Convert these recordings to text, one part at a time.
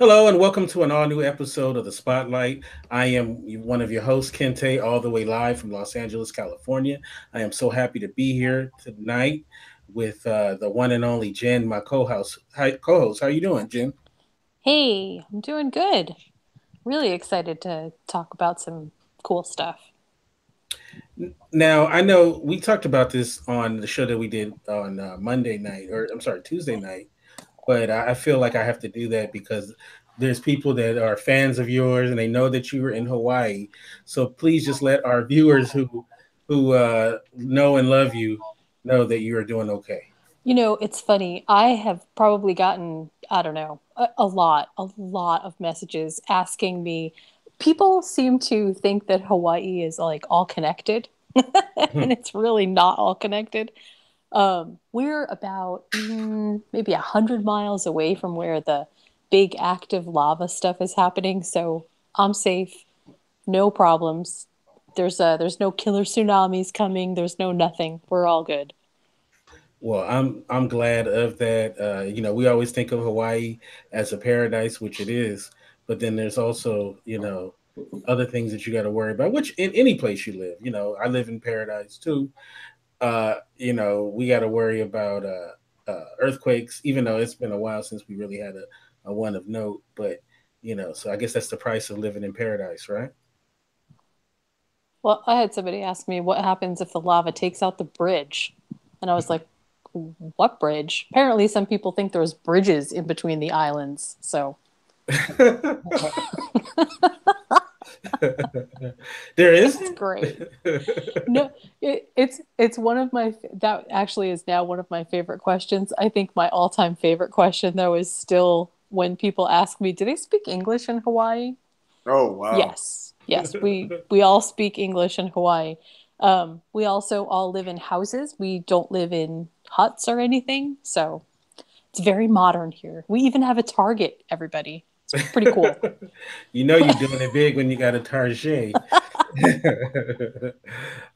Hello and welcome to an all new episode of the Spotlight. I am one of your hosts, Kente, all the way live from Los Angeles, California. I am so happy to be here tonight with uh, the one and only Jen, my co-host. Hi, co-host, how are you doing, Jen? Hey, I'm doing good. Really excited to talk about some cool stuff. Now, I know we talked about this on the show that we did on uh, Monday night, or I'm sorry, Tuesday night but I feel like I have to do that because there's people that are fans of yours and they know that you were in Hawaii. So please just let our viewers who who uh, know and love you know that you are doing okay. You know, it's funny. I have probably gotten I don't know a, a lot, a lot of messages asking me. People seem to think that Hawaii is like all connected, and it's really not all connected. Um, we're about mm, maybe a hundred miles away from where the big active lava stuff is happening, so I'm safe, no problems. There's a there's no killer tsunamis coming. There's no nothing. We're all good. Well, I'm I'm glad of that. Uh, you know, we always think of Hawaii as a paradise, which it is, but then there's also you know other things that you got to worry about. Which in any place you live, you know, I live in paradise too, uh, you know, we got to worry about uh, uh, earthquakes, even though it's been a while since we really had a, a one of note. But, you know, so I guess that's the price of living in paradise, right? Well, I had somebody ask me what happens if the lava takes out the bridge. And I was like, what bridge? Apparently, some people think there's bridges in between the islands. So. there is? It's great. No it, it's it's one of my that actually is now one of my favorite questions. I think my all-time favorite question though is still when people ask me do they speak english in hawaii? Oh wow. Yes. Yes we we all speak english in hawaii. Um, we also all live in houses. We don't live in huts or anything so it's very modern here. We even have a target everybody it's pretty cool. you know you're doing it big when you got a Target. All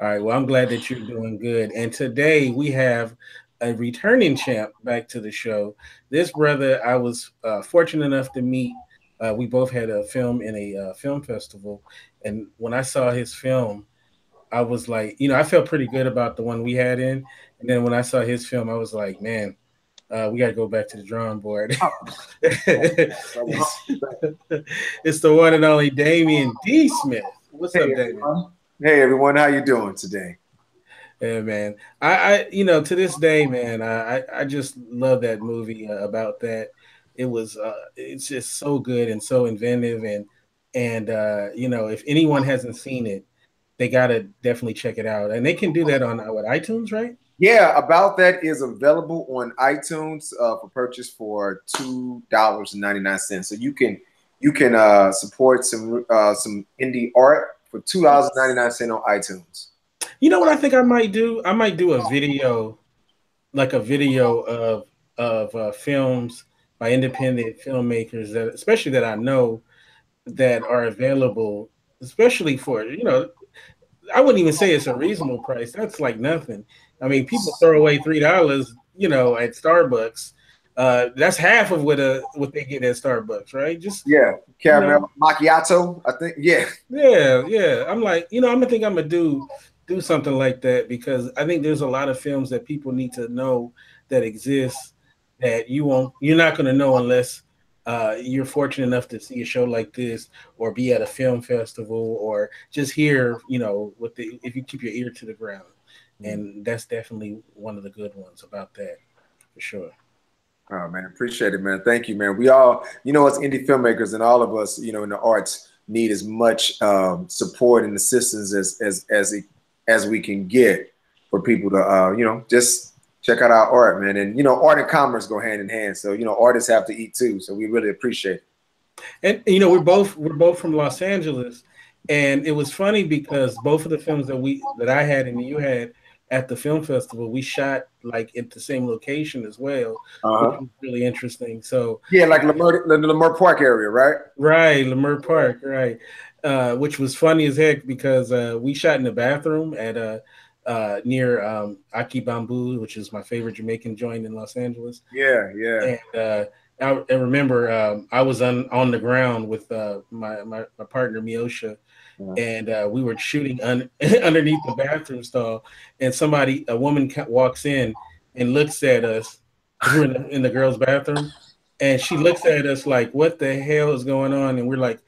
right. Well, I'm glad that you're doing good. And today we have a returning champ back to the show. This brother, I was uh, fortunate enough to meet. Uh, we both had a film in a uh, film festival, and when I saw his film, I was like, you know, I felt pretty good about the one we had in, and then when I saw his film, I was like, man, uh, we got to go back to the drawing board. Oh. it's, it's, the one and only Damien D. Smith. What's hey, up, Damien? Hey everyone, how you doing today? Yeah, man. I, I, you know, to this day, man, I, I just love that movie uh, about that. It was, uh, it's just so good and so inventive, and and uh, you know, if anyone hasn't seen it, they gotta definitely check it out, and they can do that on uh, what iTunes, right? Yeah, about that is available on iTunes uh, for purchase for two dollars and ninety nine cents. So you can you can uh, support some uh, some indie art for two dollars and ninety nine cents on iTunes. You know what I think I might do? I might do a video, like a video of of uh, films by independent filmmakers that, especially that I know, that are available, especially for you know, I wouldn't even say it's a reasonable price. That's like nothing. I mean, people throw away three dollars, you know, at Starbucks. Uh, that's half of what uh what they get at Starbucks, right? Just yeah, caramel you know, macchiato. I think yeah, yeah, yeah. I'm like, you know, I'm gonna think I'm gonna do do something like that because I think there's a lot of films that people need to know that exist that you won't, you're not gonna know unless uh, you're fortunate enough to see a show like this or be at a film festival or just hear, you know, what the if you keep your ear to the ground and that's definitely one of the good ones about that for sure. Oh man, appreciate it, man. Thank you, man. We all, you know, as indie filmmakers and all of us, you know, in the arts, need as much um, support and assistance as as as it, as we can get for people to, uh, you know, just check out our art, man. And you know, art and commerce go hand in hand. So you know, artists have to eat too. So we really appreciate it. And you know, we're both we're both from Los Angeles, and it was funny because both of the films that we that I had and you had at the film festival. We shot like at the same location as well, uh-huh. which was really interesting. So yeah, like Leimert, the Leimert Park area, right? Right, Leimert Park, right. Uh, which was funny as heck because uh, we shot in the bathroom at a uh, near um, Ackee Bamboo, which is my favorite Jamaican joint in Los Angeles. Yeah, yeah. And uh, I, I remember um, I was on on the ground with uh, my, my my partner Miosha. And uh, we were shooting un- underneath the bathroom stall, and somebody, a woman, walks in and looks at us. We are in the, in the girls' bathroom, and she looks at us like, "What the hell is going on?" And we're like,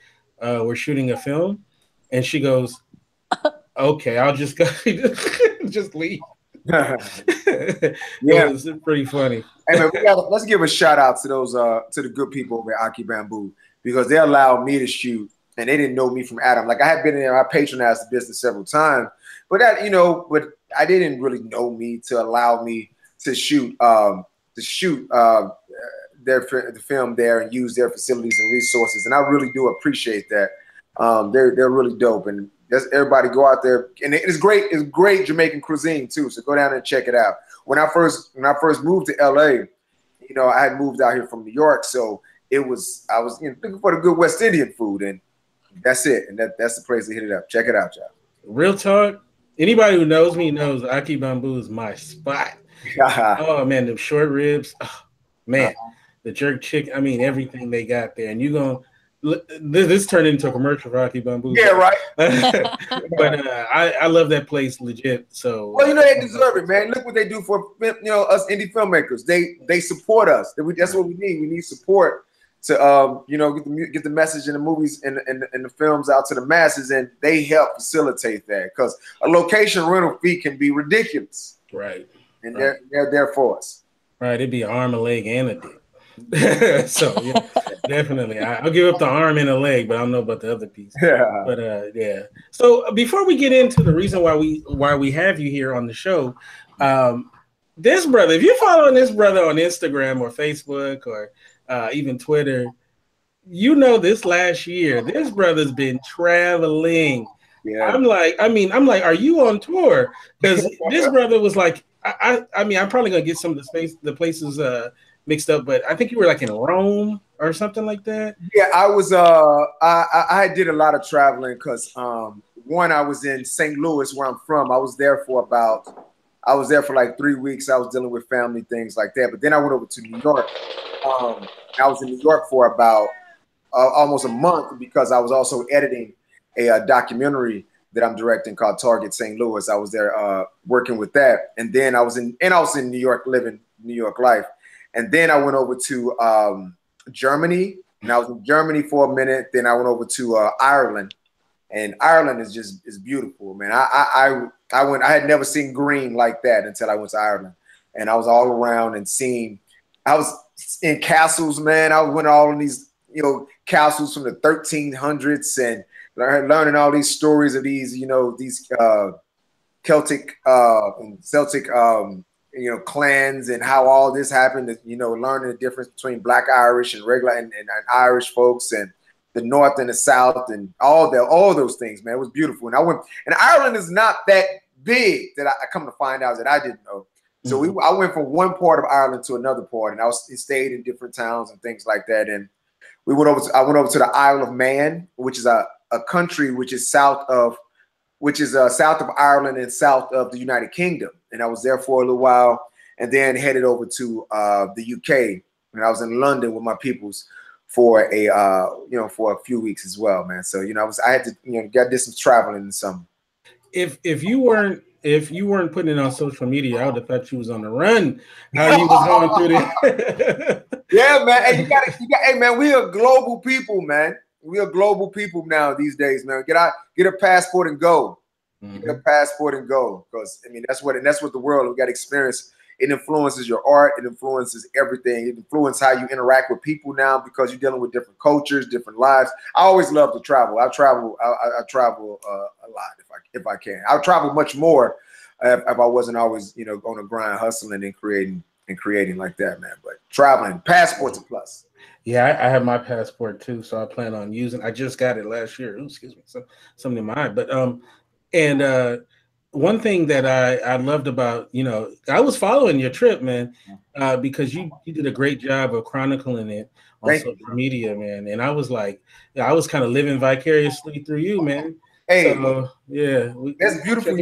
uh, "We're shooting a film," and she goes, "Okay, I'll just go, just leave." yeah, it's pretty funny. hey man, gotta, let's give a shout out to those uh to the good people over at Ackee Bamboo because they allowed me to shoot and they didn't know me from Adam. Like I had been there, I patronized the business several times, but that you know, but I didn't really know me to allow me to shoot um to shoot uh their the film there and use their facilities and resources, and I really do appreciate that. Um, they're they're really dope, and just everybody go out there, and it's great. It's great Jamaican cuisine too. So go down and check it out. When I first when I first moved to LA, you know, I had moved out here from New York, so it was I was you know, looking for the good West Indian food, and that's it. And that, that's the place to hit it up. Check it out, y'all. Real talk. Anybody who knows me knows Ackee Bamboo is my spot. oh man, the short ribs, oh, man, uh-huh. the jerk chicken. I mean, everything they got there, and you gonna this, this turned into a commercial for Ackee Bamboo. Yeah, right. but uh, I, I love that place legit. So well, you know they deserve it, man. Look what they do for you know us indie filmmakers. They they support us. That's what we need. We need support to um you know get the get the message in the movies and and, and the films out to the masses, and they help facilitate that because a location rental fee can be ridiculous. Right. And right. they're they're there for us. Right. It'd be an arm, a leg, and a dick. so yeah, definitely, I, will give up the arm and the leg, but I don't know about the other piece. Yeah. But uh, yeah. So before we get into the reason why we why we have you here on the show, um, this brother, if you're following this brother on Instagram or Facebook or uh, even Twitter, you know this last year, this brother's been traveling. Yeah. I'm like, I mean, I'm like, are you on tour? Because this brother was like, I, I, I mean, I'm probably gonna get some of the space, the places uh mixed up, but I think you were like in Rome or something like that. Yeah, I was. Uh, I I did a lot of traveling because um, one, I was in St. Louis, where I'm from. I was there for about. I was there for like three weeks. I was dealing with family things like that. But then I went over to New York. Um, I was in New York for about uh, almost a month because I was also editing a, a, documentary that I'm directing called Target St. Louis. I was there uh, working with that, and then I was in and I was in New York living New York life. And then I went over to um, Germany, and I was in Germany for a minute. Then I went over to uh, Ireland, and Ireland is just is beautiful, man. I, I I I went. I had never seen green like that until I went to Ireland, and I was all around and seeing. I was in castles, man. I went all in these you know castles from the 1300s and learning all these stories of these you know these uh, Celtic uh, and Celtic um, you know clans and how all this happened. You know, learning the difference between Black Irish and regular and, and, and Irish folks and the North and the South and all that, all those things, man. It was beautiful. And I went, and Ireland is not that big that I, I come to find out that I didn't know. So we, mm-hmm. I went from one part of Ireland to another part, and I was stayed in different towns and things like that. And we went over. To, I went over to the Isle of Man, which is a, a country which is south of which is uh, south of Ireland and south of the United Kingdom. And I was there for a little while and then headed over to uh, the UK. And I was in London with my peoples for a uh, you know for a few weeks as well, man. So you know I was I had to you know get did some traveling in summer. If if you weren't if you weren't putting it on social media, I would have thought you was on the run. How you was going through this? yeah, man. Hey, you got you got. Hey, man, we are global people, man we are global people now these days, man. Get out, get a passport and go. Mm-hmm. Get a passport and go. Because I mean that's what and that's what the world we got experience. It influences your art, it influences everything. It influences how you interact with people now because you're dealing with different cultures, different lives. I always love to travel. I travel, I, I, travel uh, a lot if I if I can. I travel much more if, if I wasn't always, you know, on the grind, hustling and creating and creating like that, man. But traveling, passport's a plus. Yeah, I, I, have my passport too, so I plan on using. I just got it last year. Ooh, excuse me, some, something in my eye. But um, and uh, one thing that I I loved about you know I was following your trip, man, uh, because you you did a great job of chronicling it on Thank social you. media, man. And I was like, I was kind of living vicariously through you, man. Hey, so, yeah, we, that's beautiful.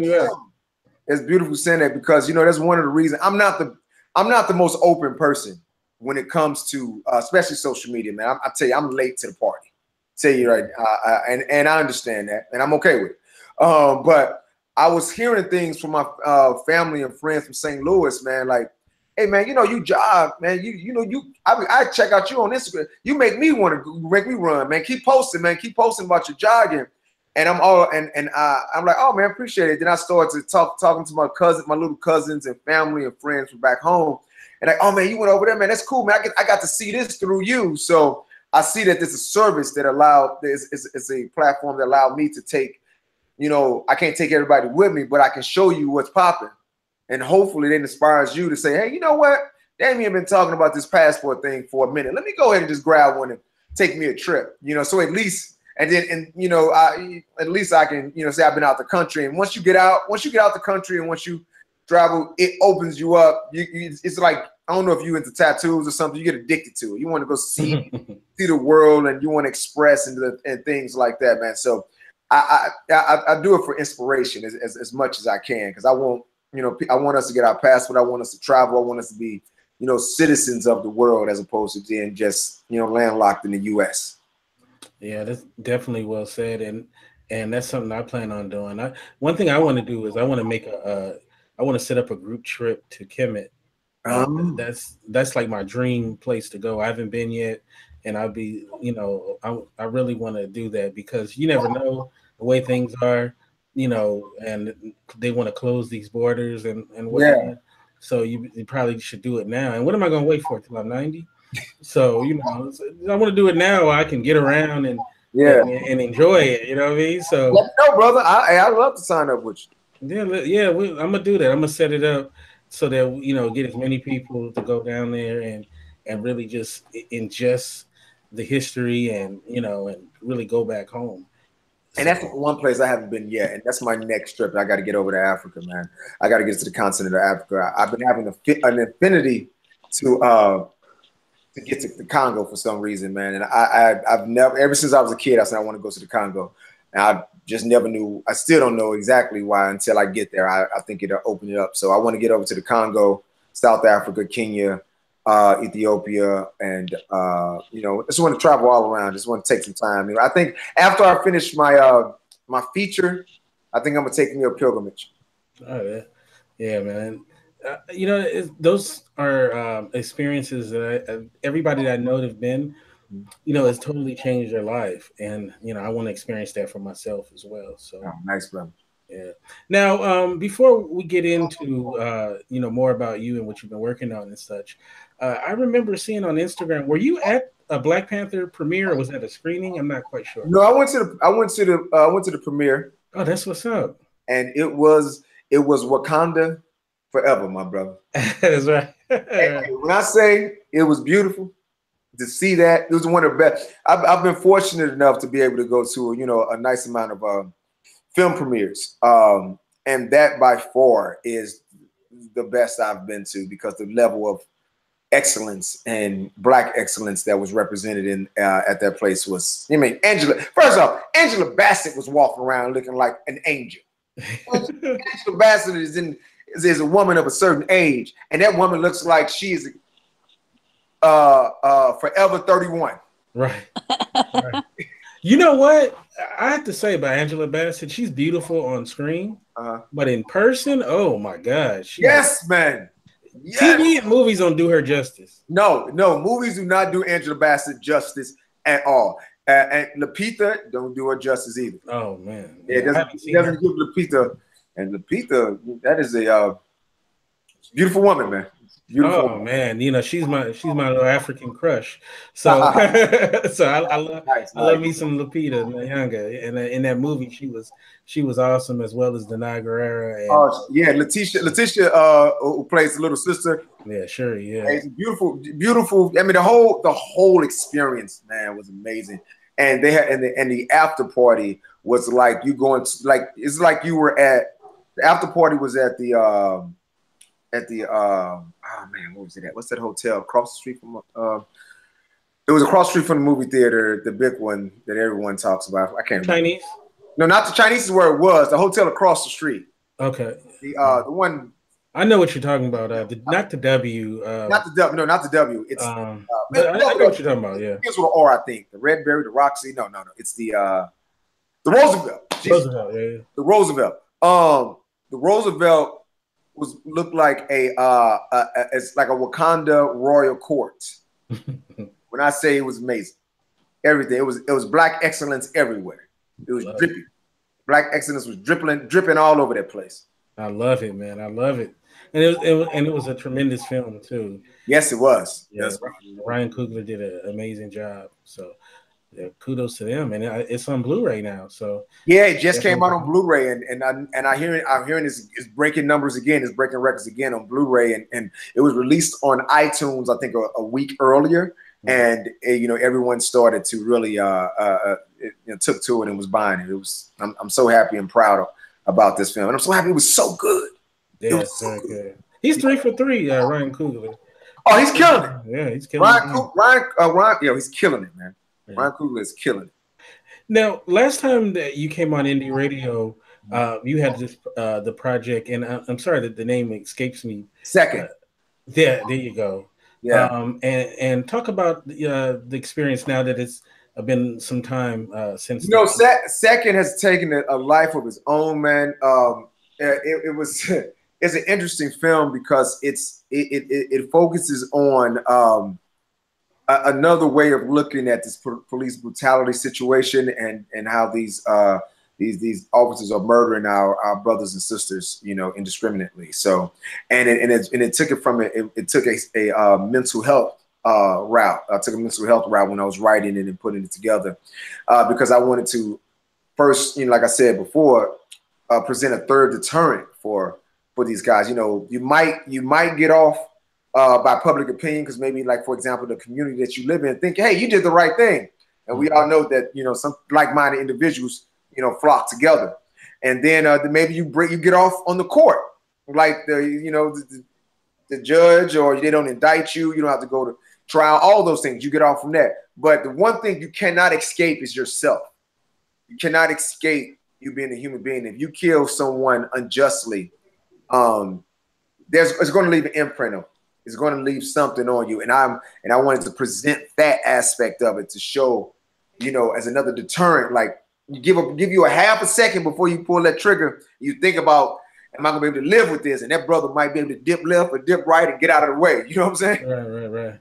that's beautiful saying that because you know that's one of the reasons I'm not the I'm not the most open person when it comes to uh, especially social media, man. I, I, tell you, I'm late to the party. tell you right, uh, and and I understand that, and I'm okay with it. Um, but I was hearing things from my uh, family and friends from St. Louis, man, like, hey man, you know you jog, man. You you know you I, I check out you on Instagram. You make me want to make me run, man. Keep posting, man. Keep posting about your jogging. And I'm all and and uh, I'm like, oh man, appreciate it. Then I started to talk talking to my cousin, my little cousins and family and friends from back home. And like, oh man, you went over there, man. That's cool, man. I, get, I got to see this through you. So I see that this is a service that allowed this is a platform that allowed me to take, you know, I can't take everybody with me, but I can show you what's popping. And hopefully it inspires you to say, hey, you know what? Damien been talking about this passport thing for a minute. Let me go ahead and just grab one and take me a trip. You know, so at least and then and you know, I at least I can, you know, say I've been out the country. And once you get out, once you get out the country and once you travel, it opens you up. You, you, it's like I don't know if you into tattoos or something. You get addicted to it. You want to go see see the world and you want to express and, and things like that, man. So I I, I, do it for inspiration as, as, as much as I can because I want you know I want us to get our passport. I want us to travel. I want us to be you know citizens of the world as opposed to being just you know landlocked in the U.S. Yeah, that's definitely well said, and and that's something I plan on doing. I, one thing I want to do is I want to make a, a I want to set up a group trip to Kemet. Um, that's that's like my dream place to go. I haven't been yet, and I'll be, you know, I I really want to do that because you never know the way things are, you know, and they want to close these borders and and whatnot. Yeah. So you, you probably should do it now. And what am I going to wait for till I'm 90? So you know, I want to do it now. I can get around and yeah and, and, enjoy it. You know what I mean? So let know, brother. I I love to sign up with you. Yeah, yeah. We, I'm gonna do that. I'm gonna set it up so that you know get as many people to go down there and and really just ingest the history and you know and really go back home. And that's one place I haven't been yet, and that's my next trip. I got to get over to Africa, man. I got to get to the continent of Africa. I've been having a, an affinity to uh, to get to the Congo for some reason, man. And I, I have never ever since I was a kid, I said I want to go to the Congo. And I just never knew. I still don't know exactly why until I get there. I, I think it'll open it up. So I want to get over to the Congo, South Africa, Kenya, uh, Ethiopia, and uh, you know, just want to travel all around. Just want to take some time. You know, I think after I finish my uh, my feature, I think I'm gonna take me a pilgrimage. Oh yeah, yeah, man. Uh, you know, those are um, experiences that I, uh, everybody that I know have been, you know, has totally changed their life, and you know, I want to experience that for myself as well. So oh, nice, brother. Yeah. Now, um, before we get into uh, you know more about you and what you've been working on and such, uh, I remember seeing on Instagram. Were you at a Black Panther premiere, or was that a screening? I'm not quite sure. No, I went to the I went to the uh, I went to the premiere. Oh, that's what's up. And it was it was Wakanda forever, my brother. That's right. when I say it was beautiful to see that, it was one of the best. I've, I've been fortunate enough to be able to go to you know a nice amount of uh, film premieres, um, and that by far is the best I've been to because the level of excellence and black excellence that was represented in uh, at that place was. I mean, Angela. First off, Angela Bassett was walking around looking like an angel. Angela Bassett is in is a woman of a certain age, and that woman looks like she is uh, uh, forever 31. Right. right. you know what? I have to say about Angela Bassett, she's beautiful on screen, uh-huh. but in person, oh my God. Yes, man. Yes. TV and movies don't do her justice. No, no, movies do not do Angela Bassett justice at all. Uh, and Lupita don't do her justice either. Oh man, yeah, it doesn't, it doesn't give Lupita and Lupita, that is a uh, beautiful woman, man. Beautiful. Oh man, you know she's my she's my little African crush. So so I, I love nice, I love me some Lupita Nyong'o, and in that movie she was she was awesome as well as Danai Gurira. And, oh yeah, Letitia Letitia uh, who plays the little sister. Yeah, sure, yeah. It's beautiful, beautiful. I mean the whole the whole experience, man, was amazing. And they had and the and the after party was like you going to like it's like you were at the after party was at the um, at the um, oh man, what was it at? What's that hotel across the street from? Uh, it was across the street from the movie theater, the big one that everyone talks about. I can't remember. Chinese. No, not the Chinese is where it was. The hotel across the street. Okay. The uh, the one I know what you're talking about. Uh, the, not the W. Uh, not the W. No, not the W. It's. Um, uh, I, I, know what you're talking about. Yeah. It's with an R, I think. The Red Berry, the Roxy. No, no, no. It's the uh, the Roosevelt. Roosevelt. Yeah, yeah. The Roosevelt. Um, the Roosevelt was looked like a uh, a, a, it's like a Wakanda royal court. when I say it was amazing, everything it was it was black excellence everywhere. It was Love dripping. It. Black excellence was dripping, dripping all over that place. I love it, man. I love it. And it, was, it was, and it was a tremendous film too. Yes, it was. Yeah, yes, Ryan Coogler did an amazing job. So kudos to them, and it's on Blu-ray now. So yeah, it just came out on Blu-ray, and and I and I hear I'm hearing it's, is breaking numbers again, It's breaking records again on Blu-ray, and and it was released on iTunes I think a, a week earlier, mm-hmm. and it, you know everyone started to really uh, uh, uh it, you know, took to it and was buying it. It was I'm I'm so happy and proud of, about this film, and I'm so happy it was so good. Yeah, was so good. good. He's three for three, uh, Ryan Coogler. Oh, he's killing it. Yeah, he's killing Ryan, it. Ryan, uh, Ryan, yeah, he's killing it, man. Yeah. Ryan Coogler is killing it. Now, last time that you came on Indie Radio, uh, you had this uh, the project, and I, am sorry that the name escapes me. Second. Uh, yeah, there you go. Yeah. Um, and and talk about the, uh, the experience now that it's been some time uh, since. You know, Se- Second has taken a, a, life of its own, man. Um, it, it was it's an interesting film because it's it it, it focuses on um, another way of looking at this police brutality situation and and how these uh, these these officers are murdering our, our brothers and sisters, you know, indiscriminately. So, and it, and it, and it took it from it, it, it took a, a uh, mental health uh, route. I took a mental health route when I was writing it and putting it together uh, because I wanted to first, you know, like I said before, uh, present a third deterrent for for these guys. You know, you might you might get off uh, by public opinion because maybe, like for example, the community that you live in think, hey, you did the right thing, and we all know that you know some like-minded individuals, you know, flock together, and then uh, maybe you break you get off on the court, like the you know the, the judge, or they don't indict you, you don't have to go to trial, all those things you get off from that. But the one thing you cannot escape is yourself. You cannot escape you being a human being. If you kill someone unjustly, um, there's it's going to leave an imprint of it's going to leave something on you. And i'm and i wanted to present that aspect of it to show you know as another deterrent. Like you give a give you a half a second before you pull that trigger you think about am i going to be able to live with this? And that brother might be able to dip left or dip right and get out of the way. You know what i'm saying? Right right right.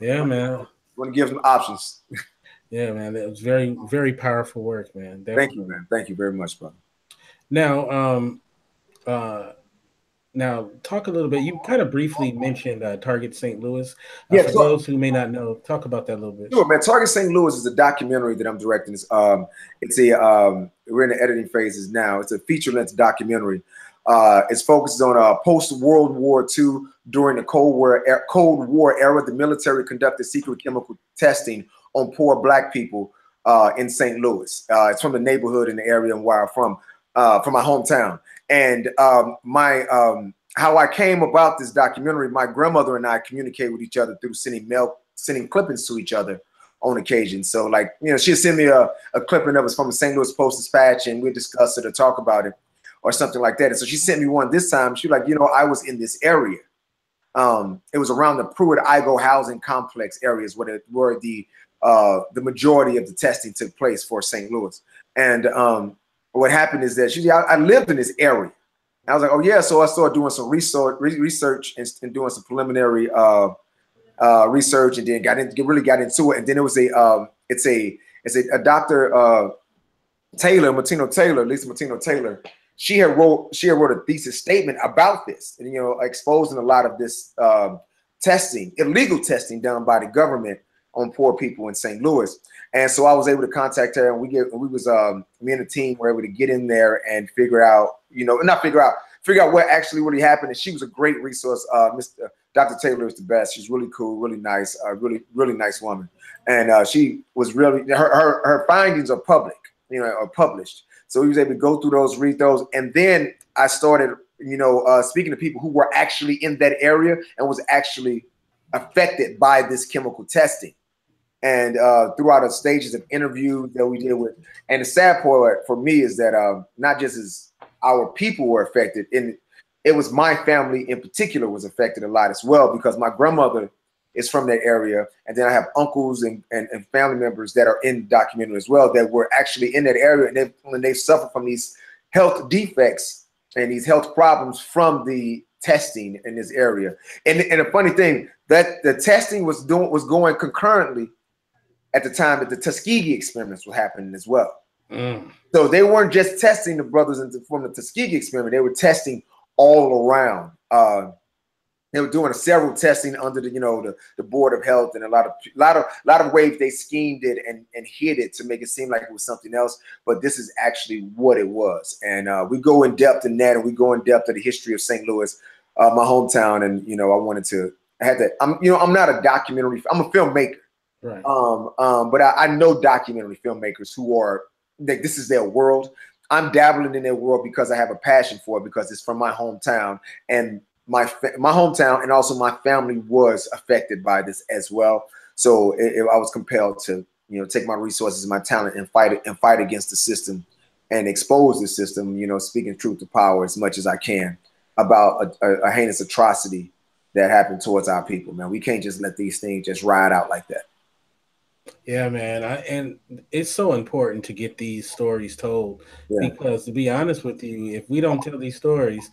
Yeah man. want to give them options. Yeah man it was very very powerful work man. Definitely. thank you man. Thank you very much brother. Now um uh, now, talk a little bit. You kind of briefly mentioned uh, Target St. Louis. Uh, yeah, for so, those who may not know, talk about that a little bit. Sure, man. Target St. Louis is a documentary that I'm directing. It's, um, it's a um, we're in the editing phases now. It's a feature-length documentary. Uh, it's focused on uh, post World War II during the Cold War er, Cold War era. The military conducted secret chemical testing on poor Black people uh, in St. Louis. Uh, it's from the neighborhood in the area where I'm from, uh, from my hometown. And um, my um, how I came about this documentary, my grandmother and I communicate with each other through sending mail, sending clippings to each other on occasion. So, like, you know, she'd send me a, a clipping that was from the St. Louis Post Dispatch and we'd discuss it or talk about it or something like that. And so she sent me one this time. She like, you know, I was in this area. Um, it was around the Pruitt Igoe housing complex areas where the, where the uh, the majority of the testing took place for St. Louis. And um, what happened is that she, I, I lived in this area. And I was like, oh yeah. So I started doing some research, research and, and doing some preliminary uh, uh, research, and then got in, really got into it. And then it was a, um, it's a, it's a, a Dr. Uh, Taylor, Martino Taylor, Lisa Martino Taylor. She had wrote, she had wrote a thesis statement about this, and you know, exposing a lot of this um, testing, illegal testing done by the government on poor people in St. Louis. And so I was able to contact her, and we get we was um me and the team were able to get in there and figure out, you know, not figure out, figure out what actually really happened. And she was a great resource. Uh, Mr. Dr. Taylor is the best. She's really cool, really nice, uh, really really nice woman. And uh, she was really her, her her findings are public, you know, are published. So we was able to go through those, read those, and then I started, you know, uh, speaking to people who were actually in that area and was actually affected by this chemical testing and uh, throughout the stages of interviews that we did with. And the sad part for me is that um, not just as our people were affected, and it was my family in particular was affected a lot as well because my grandmother is from that area. And then I have uncles and, and, and family members that are in the documentary as well that were actually in that area. And they, when they suffer from these health defects and these health problems from the testing in this area. And, and the funny thing that the testing was doing was going concurrently at the time that the Tuskegee experiments were happening as well. Mm. So they weren't just testing the brothers into, from the Tuskegee experiment; they were testing all around. Uh, they were doing several testing under the you know the, the board of health and a lot of a lot of a lot of ways they schemed it and and hid it to make it seem like it was something else but this is actually what it was and uh, we go in depth in that and we go in depth of the history of st louis uh, my hometown and you know i wanted to i had to i'm you know i'm not a documentary i'm a filmmaker right um um but i, I know documentary filmmakers who are like this is their world I'm dabbling in their world because I have a passion for it because it's from my hometown and my my hometown and also my family was affected by this as well. So it, it, I was compelled to you know take my resources and my talent and fight and fight against the system and expose the system. You know, speaking truth to power as much as I can about a, a, a heinous atrocity that happened towards our people. Man, we can't just let these things just ride out like that. Yeah, man. I, and it's so important to get these stories told yeah. because, to be honest with you, if we don't tell these stories,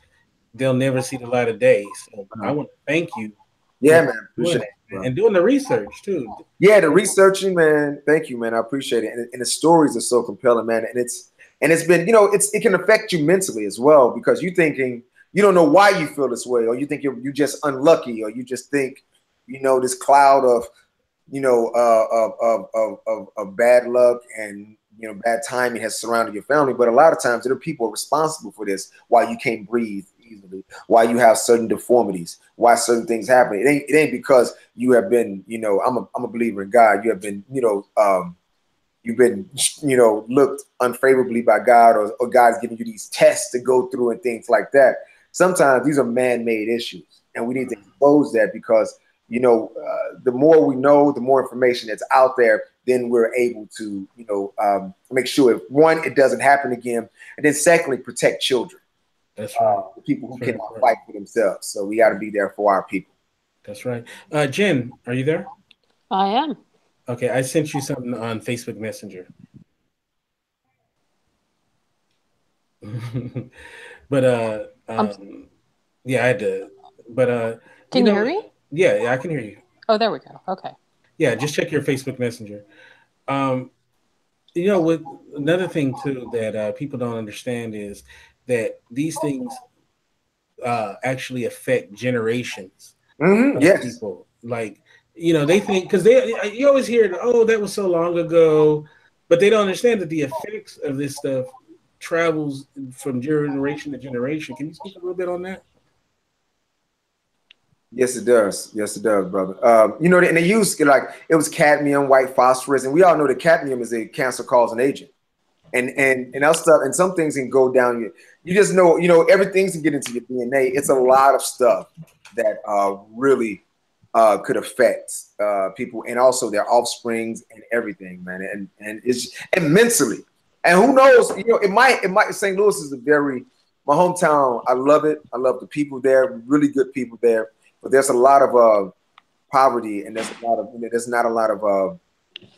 they'll never see the light of day. So I uh-huh. want to thank you. Yeah, man. Appreciate it, and doing the research too. Yeah, the researching, man. Thank you, man. I appreciate it. And, and the stories are so compelling, man. And it's and it's been, you know, it's it can affect you mentally as well because you're thinking you don't know why you feel this way, or you think you're you just unlucky, or you just think, you know, this cloud of you know, of, of, of, of, of bad luck and you know bad timing has surrounded your family. But a lot of times there are people responsible for this. Why you can't breathe easily, why you have certain deformities, why certain things happen. It ain't it ain't because you have been, you know, I'm a I'm a believer in God. You have been, you know, um, you've been, you know, looked unfavorably by God, or, or God's giving you these tests to go through and things like that. Sometimes these are man-made issues, and we need to expose that because you know, uh, the more we know, the more information that's out there, then we're able to, you know, um, make sure if one, it doesn't happen again, and then secondly, protect children. That's uh, right. Uh, the people who That's cannot right. fight for themselves. So we got to be there for our people. That's right. Uh, Jen, are you there? I am. Okay, I sent you something on Facebook Messenger. but uh, um, yeah, I had to. But uh, can you, know, you hear me? Yeah, yeah, I can hear you. Oh, there we go. Okay. Yeah, just check your Facebook Messenger. Um, you know, with another thing too that uh, people don't understand is that these things uh, actually affect generations. Mm-hmm. Yes. People like you know they think because they you always hear oh that was so long ago, but they don't understand that the effects of this stuff travels from generation to generation. Can you speak a little bit on that? Yes, it does. Yes, it does, brother. Um, you know, and they use like it was cadmium, white phosphorus, and we all know that cadmium is a cancer causing agent. And and and else stuff, and some things can go down. You, you just know, you know, everything's can get into your DNA. It's a lot of stuff that uh, really uh, could affect uh, people, and also their offsprings and everything, man. And and it's and mentally, and who knows? You know, it might it might. St. Louis is a very my hometown. I love it. I love the people there. Really good people there but there's a lot of uh, poverty and there's a lot of you know, there's not a lot of uh,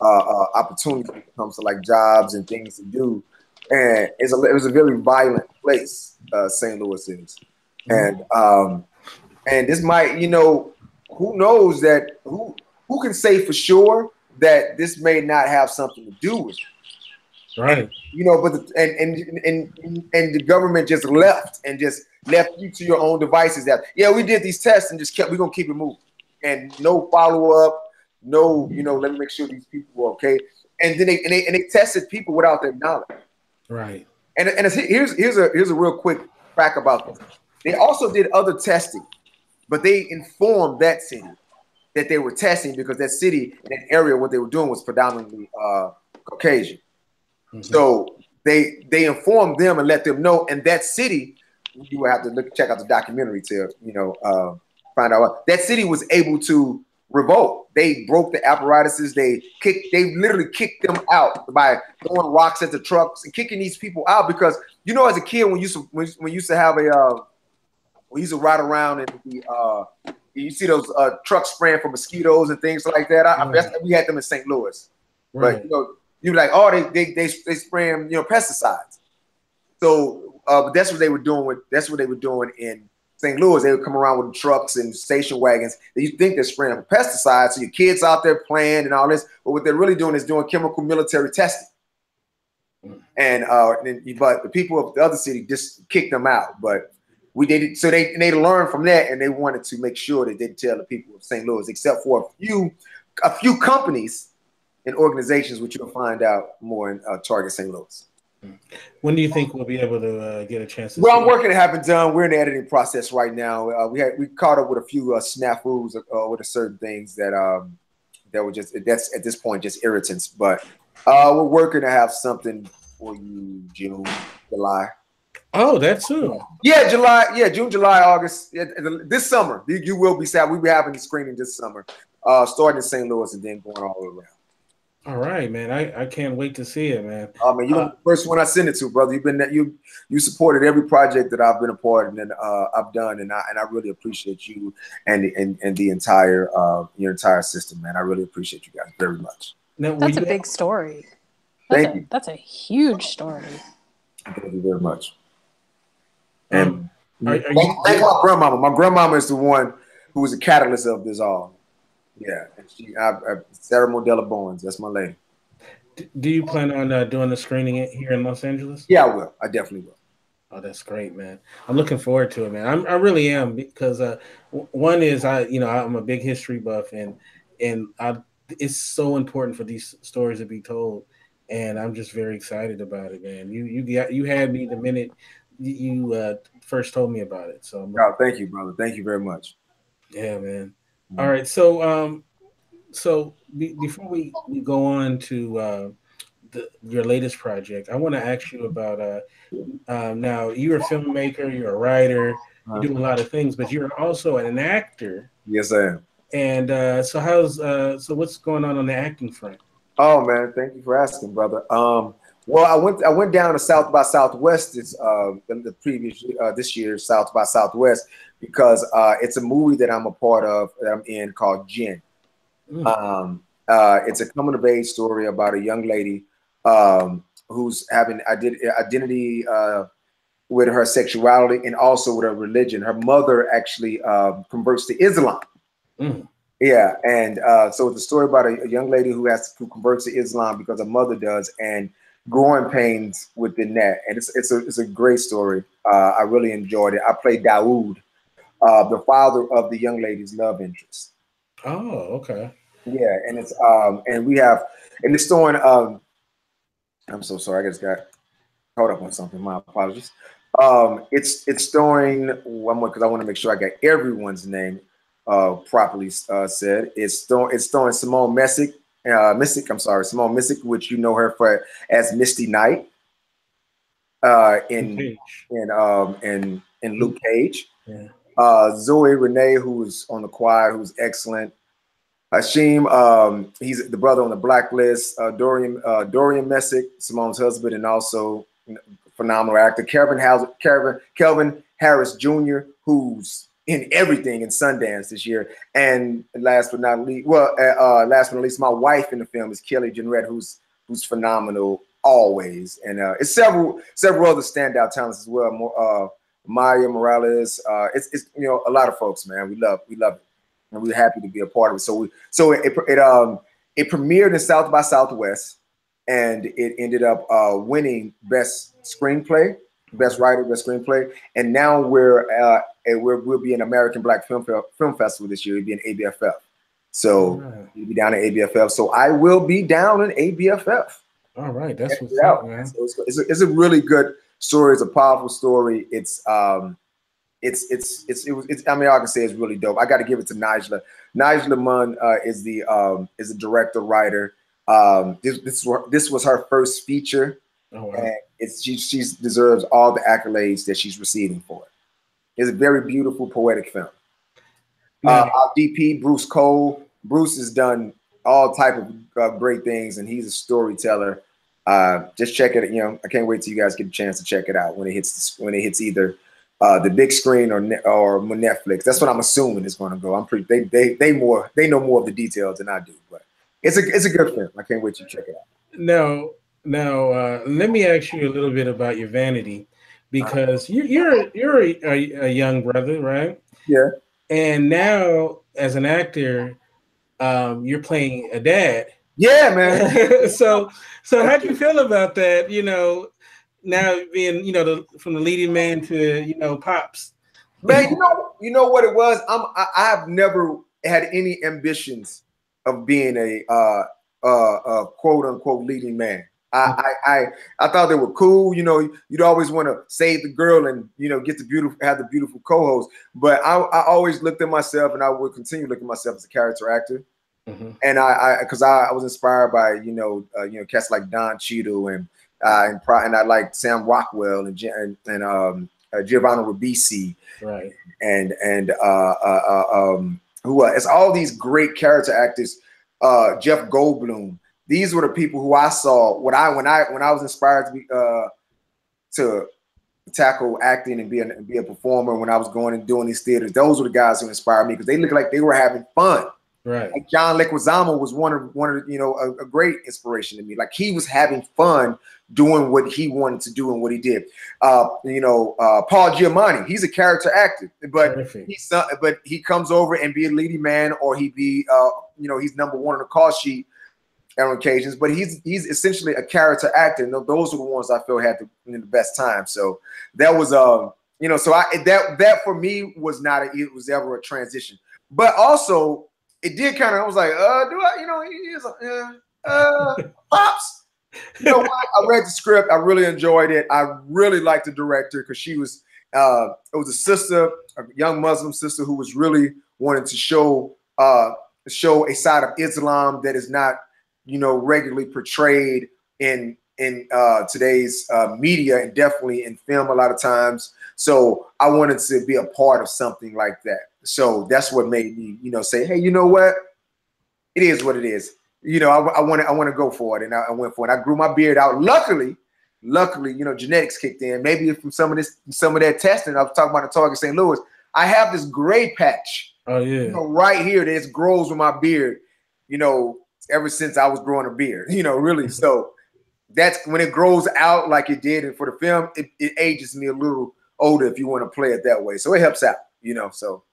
uh, uh, opportunity when it comes to like jobs and things to do. And it's a, it was a very violent place, uh, St. Louis is, and um, and this might you know who knows that who who can say for sure that this may not have something to do with it. Right. You know, but the, and, and and and the government just left and just left you to your own devices. That yeah, we did these tests and just kept. We're gonna keep it moving, and no follow up, no you know. Let me make sure these people were okay. And then they and they and they tested people without their knowledge. Right. And and here's here's a here's a real quick fact about this. They also did other testing, but they informed that city that they were testing because that city in that area what they were doing was predominantly uh, Caucasian. Mm-hmm. So they they informed them and let them know. And that city, you will have to look check out the documentary to you know uh, find out that city was able to revolt. They broke the apparatuses. They kicked. They literally kicked them out by throwing rocks at the trucks and kicking these people out because you know, as a kid, when you used to, when, when you used to have a uh, We used to ride around and the uh, you see those uh, trucks spraying for mosquitoes and things like that. I, I we had them in St. Louis, right. but you know, you like, oh, they they they they spraying you know pesticides. So uh, that's what they were doing with that's what they were doing in St. Louis. They would come around with trucks and station wagons. That you think they're spraying pesticides, so your kids out there playing and all this, but what they're really doing is doing chemical military testing. And uh, and, but the people of the other city just kicked them out. But we did so they they learned from that, and they wanted to make sure they didn't tell the people of St. Louis, except for a few a few companies and organizations, which you'll find out more in uh, Target St. Louis. When do you think we'll be able to uh, get a chance? well, I'm working to have it done. We're in the editing process right now. Uh, we had we caught up with a few uh, snafus uh, with certain things that um that were just that's at this point just irritants. But uh, we're working to have something for you June, July. Oh, that's soon. Yeah, July. Yeah, June, July, August. Yeah, this summer, you, you will be sad. We'll be having the screening this summer, uh, starting in St. Louis and then going all around. All right, man. I, I can't wait to see it, man. I mean, you're uh, the first one I send it to, brother. You've been you you supported every project that I've been a part of and uh, I've done, and I and I really appreciate you and and, and the entire uh, your entire system, man. I really appreciate you guys very much. Now, that's a big story. That's Thank a, you. That's a huge story. Thank you very much. And um, are, are you, thank my grandmama. My grandmama is the one who was the catalyst of this all. Yeah, she, I, I, Sarah Modella Bowens. That's my lady. Do you plan on uh, doing the screening here in Los Angeles? Yeah, I will. I definitely will. Oh, that's great, man. I'm looking forward to it, man. I'm, i really am because uh, one is I, you know, I'm a big history buff, and and I, it's so important for these stories to be told, and I'm just very excited about it, man. You you got you had me the minute you uh, first told me about it. So, oh, thank you, brother. Thank you very much. Yeah, man. All right. So, um, so be, before we, we go on to uh, the, your latest project, I want to ask you about. Uh, um, now, you're a filmmaker, you're a writer, you do a lot of things, but you're also an actor. Yes, I am. And uh, so, how's uh, so what's going on on the acting front? Oh man, thank you for asking, brother. Um, well, I went I went down to South by Southwest this uh, the previous uh, this year South by Southwest because uh, it's a movie that I'm a part of that I'm in called Jinn. Mm. Um, uh, it's a coming of age story about a young lady um, who's having identity uh, with her sexuality and also with her religion. Her mother actually uh, converts to Islam. Mm. Yeah, and so it's a story about a, a young lady who has to, who converts to Islam because her mother does, and growing pains within that, and it's it's a it's a great story. Uh, I really enjoyed it. I played Dawood, uh, the father of the young lady's love interest. Oh, okay. Yeah, and it's um and we have and it's story. Um, I'm so sorry. I just got caught up on something. My apologies. Um, it's it's storing one more because I want to make sure I got everyone's name uh properly uh, said. It's storing it's storing Simone Missick uh, Missick, I'm sorry, Simone Missick, which you know her for as Misty Knight uh, in in um, in in Luke Cage. Yeah. Uh, Zoe Renee, who's on the choir, who's excellent. Hashim, um, he's the brother on the blacklist. Uh, Dorian uh, Dorian Missick, Simone's husband, and also phenomenal actor. Kelvin House, Kelvin Kelvin Harris Jr., who's in everything in Sundance this year. And last but not least, well, uh, uh, last but not least, my wife in the film is Kelly Jenrette, who's who's phenomenal always. And uh, it's several several other standout talents as well. More, uh, Maya Morales. Uh, it's, it's you know a lot of folks, man. We love we love it, and we're happy to be a part of it. So we so it it um it premiered in South by Southwest, and it ended up uh, winning best screenplay best writer, best screenplay, and now we're uh, we're we'll be an American Black Film Film Festival this year. It'll be an ABFF, so right. we'll be down at ABFF. So I will be down in ABFF. All right, that's what's up, man. So it's, it's, a, it's a really good story. It's a powerful story. It's um, it's it's it's it was. It's, I mean, I can say it's really dope. I got to give it to Nijla. Nijla Mu'min uh, is the um is a director writer. Um, this this this was her first feature. Oh, wow. And it's she she deserves all the accolades that she's receiving for it. It's a very beautiful poetic film. Uh, our DP Bruce Cole. Bruce has done all type of uh, great things, and he's a storyteller. Uh, just check it. You know, I can't wait till you guys get a chance to check it out when it hits when it hits either uh, the big screen or or Netflix. That's what I'm assuming is going to go. I'm pretty. They they they more they know more of the details than I do, but it's a it's a good film. I can't wait to check it out. Now now uh, let me ask you a little bit about your vanity because you, you're you're a, a, a young brother, right? Yeah. And now as an actor, um, you're playing a dad. Yeah, man. so so how do you feel about that? You know, now being you know the from the leading man to you know pops. Man, you know you know what it was. I'm I, I've never had any ambitions of being a uh uh, uh quote unquote leading man. I, I I thought they were cool. You know, you'd always want to save the girl and you know get the beautiful have the beautiful co-host. But I, I always looked at myself, and I would continue looking at myself as a character actor. Mm-hmm. And I, because I, I, I, was inspired by you know uh, you know cats like Don Cheadle and uh, and pro- and I like Sam Rockwell and and, and um, uh, Giovanni Ribisi, right? And and uh, uh, uh um, who it's all these great character actors. Uh, Jeff Goldblum. These were the people who I saw when I when I when I was inspired to be uh, to tackle acting and be a, and be a performer when I was going and doing these theaters. Those were the guys who inspired me because they looked like they were having fun. Right. Like John Leguizamo was one of one of you know a, a, great inspiration to me. Like he was having fun doing what he wanted to do and what he did. Uh, you know, uh, Paul Giamatti, he's a character actor, but Perfect. he's uh, but he comes over and be a leading man, or he be uh, you know he's number one on the call sheet on occasions. But he's he's essentially a character actor. And those are the ones I feel had the, the best time. So that was um you know so I that that for me was not a, it was ever a transition, but also it did kind of I was like uh do I you know he is uh, pops you know? I read the script. I really enjoyed it. I really liked the director because she was uh, it was a sister, a young Muslim sister who was really wanting to show uh, show a side of Islam that is not, you know, regularly portrayed in in uh, today's uh, media and definitely in film a lot of times. So I wanted to be a part of something like that. So that's what made me, you know, say, hey, you know what? It is what it is you know, I, I want to I want to go for it, and I, I, went for it. I grew my beard out. Luckily, luckily, you know, genetics kicked in. Maybe from some of this, some of that testing. I was talking about the Target St. Louis. I have this gray patch. Oh yeah, you know, right here that grows with my beard. You know, ever since I was growing a beard. You know, really. so that's when it grows out like it did, and for the film, it, it ages me a little older if you want to play it that way. So it helps out. You know, so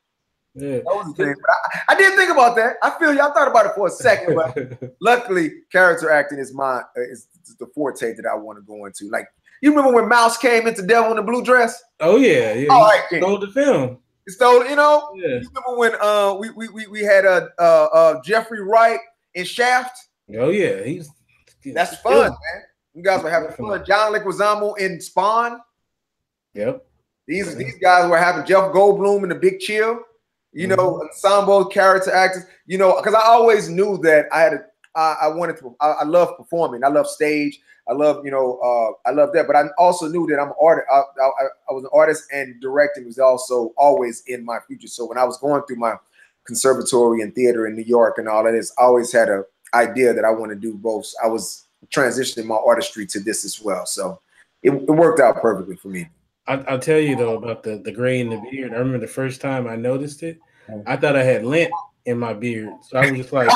yeah. That was the thing. I, I, didn't think about that. I feel y'all thought about it for a second, but luckily, character acting is my uh, is the forte that I want to go into. Like you remember when Mouse came into Devil in the Blue Dress? Oh yeah, yeah. All right, stole the film. He stole, you know. Yeah. You remember when uh we we we, we had a uh, uh, uh Jeffrey Wright in Shaft? Oh yeah, he's that's fun, man. You guys were having fun. John Leguizamo in Spawn. Yep. These these guys were having Jeff Goldblum in the Big Chill you know, mm-hmm. ensemble character actors, you know, because I always knew that I had a, I, I wanted to, I, I, love performing. I love stage. I love, you know, uh, I love that. But I also knew that I'm an artist. I, I, was an artist and directing was also always in my future. So when I was going through my conservatory and theater in New York and all of this, I always had a idea that I want to do both. I was transitioning my artistry to this as well. So it, it worked out perfectly for me. I, will tell you though about the the gray in the beard. I remember the first time I noticed it, mm-hmm. I thought I had lint in my beard, so I was just like,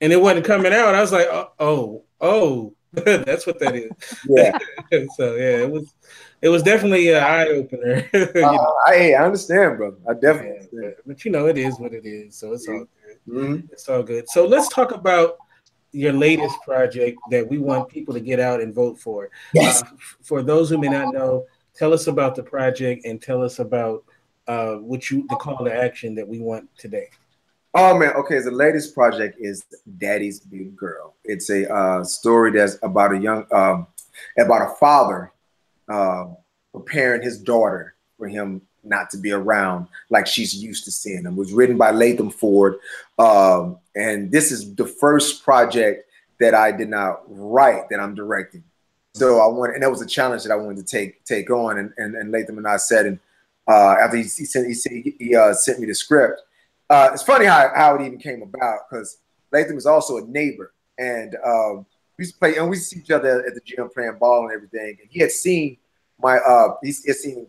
and it wasn't coming out. I was like, oh, oh, oh that's what that is. Yeah. so yeah, it was it was definitely an eye opener. uh, I, I understand, bro. I definitely. Yeah, but, but, you know, it is what it is. So it's all good. Mm-hmm. It's all good. So let's talk about your latest project that we want people to get out and vote for. Yes. Uh, for those who may not know, Tell us about the project and tell us about uh, what you the call to action that we want today. Oh man, okay. The latest project is Daddy's Big Girl. It's a uh, story that's about a young, um, about a father uh, preparing his daughter for him not to be around like she's used to seeing him. It was written by Latham Ford, um, and this is the first project that I did not write that I'm directing. So I wanted, and that was a challenge that I wanted to take take on. And and, and Latham and I said, and uh, after he, he sent he, he uh, sent me the script. Uh, it's funny how, how it even came about because Latham is also a neighbor, and um, we used to play, and we see each other at the gym playing ball and everything. And he had seen my uh, he had seen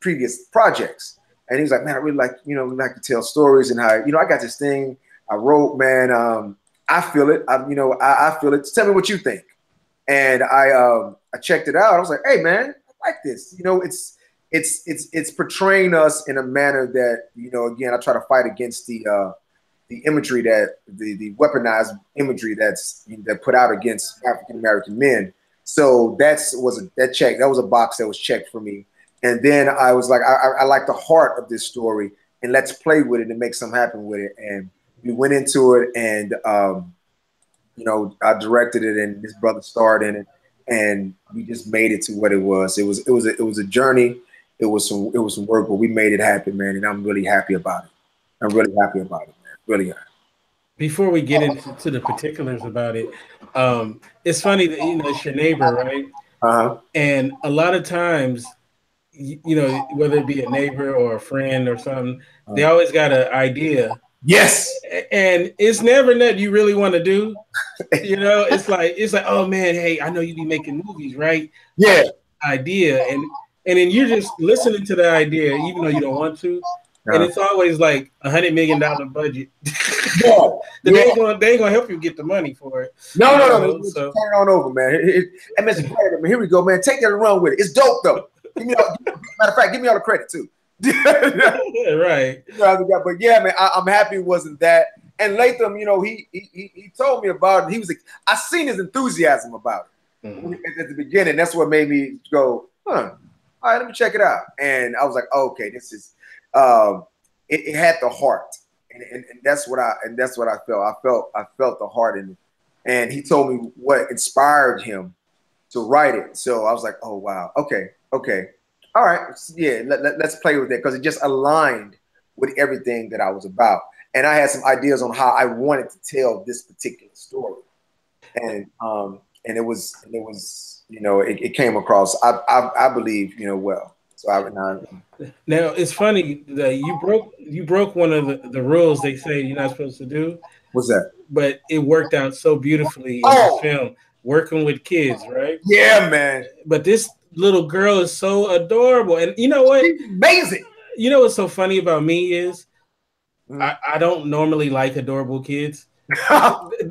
previous projects. And he was like, man, I really like, you know, like to tell stories and how, you know, I got this thing I wrote, man. Um, I feel it. I, you know, I, I feel it. Tell me what you think. And I, um, I checked it out. I was like, hey, man, I like this. You know, it's, it's, it's, it's portraying us in a manner that, you know, again, I try to fight against the, uh, the imagery that the, the weaponized imagery that's that put out against African American men. So that's was a that check that was a box that was checked for me. And then I was like, I, I like the heart of this story, and let's play with it and make something happen with it. And we went into it, and um, you know, I directed it, and this brother starred in it, and we just made it to what it was. It was it was a, it was a journey. It was some it was some work, but we made it happen, man, and I'm really happy about it. I'm really happy about it, man. Really happy before we get into the particulars about it, um, it's funny that you know it's your neighbor, right? Uh-huh. And a lot of times, you, you, know, whether it be a neighbor or a friend or something, uh-huh. they always got an idea. Yes. And it's never that you really want to do. You know, it's like it's like, oh man, hey, I know you be making movies, right? Yeah. Idea and and then you're just listening to the idea, even though you don't want to and it's always like a hundred million dollar budget. yeah, they, yeah. Ain't gonna, they ain't gonna help you get the money for it. No, no, no. so. Turn it on over, man. Hey, Mr. Credit, here we go, man. Take that and run with it. It's dope though. Give me all, matter of fact, give me all the credit too. right. But yeah, man, I, am happy it wasn't that. And Latham, you know, he he he told me about it. He was like, I seen his enthusiasm about it mm-hmm. at the beginning. That's what made me go, huh. All right, let me check it out. And I was like, okay, this is um, it, it, had the heart, and, and, and, that's what I and that's what I felt. I felt I felt the heart in it, and he told me what inspired him to write it. So I was like, oh wow, okay, okay, all right, yeah, let, let, let's play with it because it just aligned with everything that I was about, and I had some ideas on how I wanted to tell this particular story, and um, and it was it was you know it, it came across I, I I believe you know well. So I would not. Now it's funny that you broke you broke one of the, the rules they say you're not supposed to do. What's that? But it worked out so beautifully in oh. the film, working with kids, right? Yeah, man. But this little girl is so adorable, and you know what? She's amazing. You know what's so funny about me is mm. I, I don't normally like adorable kids.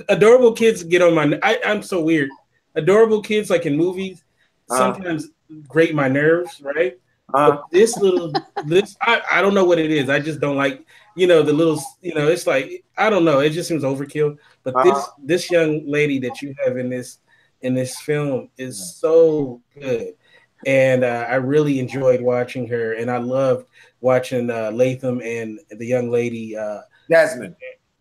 adorable kids get on my. I, I'm so weird. Adorable kids, like in movies, uh. sometimes uh. grate my nerves, right? Uh, this little this I, I don't know what it is. I just don't like you know the little you know it's like I don't know. It just seems overkill. But uh-huh. this this young lady that you have in this in this film is so good, and uh, I really enjoyed watching her, and I loved watching uh, Latham and the young lady uh, Jasmine.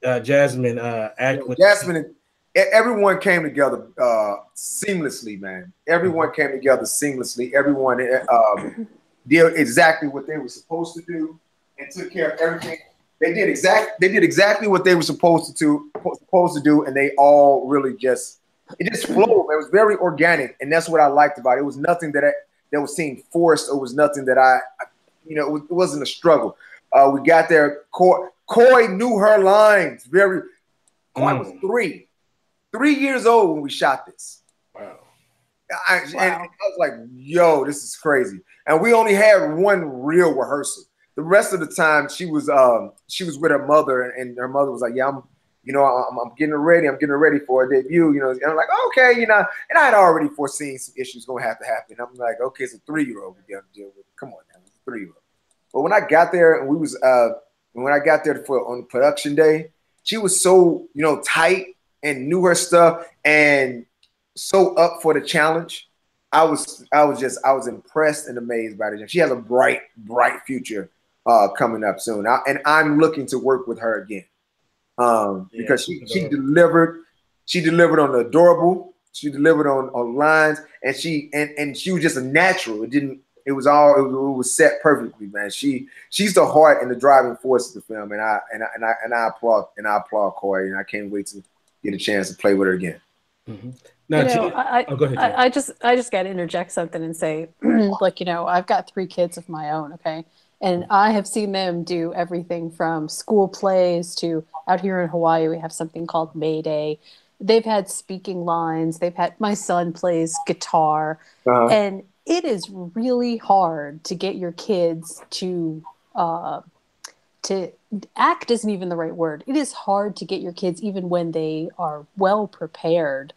Uh, Jasmine uh, act with Jasmine. Everyone came together uh, seamlessly, man. Everyone came together seamlessly. Everyone um, did exactly what they were supposed to do and took care of everything. They did exact they did exactly what they were supposed to do, supposed to do, and they all really just it just flowed. It was very organic, and that's what I liked about it. It was nothing that I, that was seemed forced. It was nothing that I, you know, it, wasn't a struggle. Uh, we got there. Coy, Coy knew her lines very. Coy mm. was three, three years old when we shot this. Wow. I, wow. I was like, "Yo, this is crazy." and we only had one real rehearsal. The rest of the time, she was um, she was with her mother, and her mother was like, "Yeah, I'm, you know, I'm, I'm getting ready. I'm getting ready for a debut." You know, and I'm like, "Okay, you know," and I had already foreseen some issues going to have to happen. I'm like, "Okay, it's a three year old we got to deal with. Come on, now, three year old." But when I got there, and we was uh, when I got there for on production day, she was so you know tight and knew her stuff and so up for the challenge I was I was just I was impressed and amazed by it. She has a bright bright future uh, coming up soon, I, and I'm looking to work with her again um, yeah, because she she delivered she delivered on the adorable, she delivered on on lines, and she and and she was just a natural. It didn't. It was all it was, it was set perfectly, man. She she's the heart and the driving force of the film, and I and I and I, and I applaud and I applaud Corey, and I can't wait to get a chance to play with her again. Mm-hmm. you know, I, oh, ahead, I, I, just I just got to interject something and say, like you know, I've got three kids of my own, okay, and I have seen them do everything from school plays to out here in Hawaii we have something called May Day. They've had speaking lines. They've had my son plays guitar, uh-huh. and it is really hard to get your kids to uh, to act isn't even the right word. It is hard to get your kids even when they are well prepared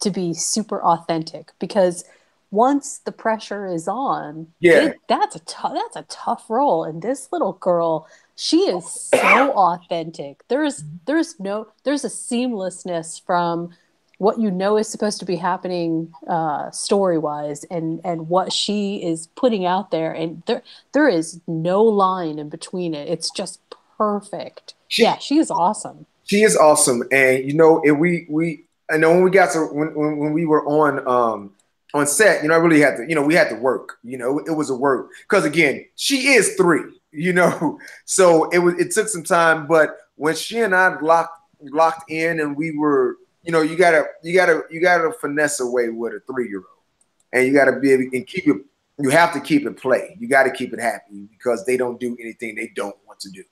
to be super authentic because once the pressure is on, Yeah. it- that's a tough that's a tough role. And this little girl, she is so authentic. There's there's no there's a seamlessness from what you know is supposed to be happening uh, story wise and and what she is putting out there and there there is no line in between it it's just perfect She- yeah she is awesome She is awesome, and you know, and we we I know when we got to when when, when we were on um on set, you know, I really had to, you know, we had to work. You know, it was a work because again, she is three. You know, so it was it took some time, but when she and I locked locked in, and we were, you know, you gotta you gotta you gotta finesse away with a three year old, and you gotta be able and keep it. You have to keep it play. You got to keep it happy because they don't do anything they don't want to do.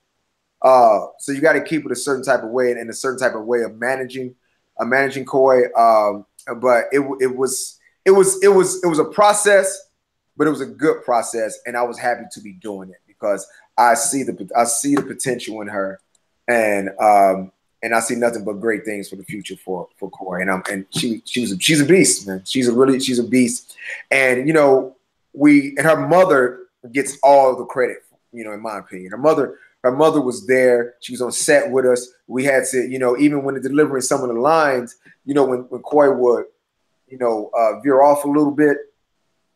Uh, so you got to keep it a certain type of way and, and a certain type of way of managing, uh, managing Koi. Um, but it it was it was it was it was a process, but it was a good process, and I was happy to be doing it because I see the I see the potential in her, and um, and I see nothing but great things for the future for for Koi. And I'm and she she was a, she's a beast, man. She's a really she's a beast, and you know we and her mother gets all the credit, you know, in my opinion. Her mother her mother was there. She was on set with us. We had to, you know, even when delivering some of the lines, you know, when, when Koi would, you know, uh, veer off a little bit,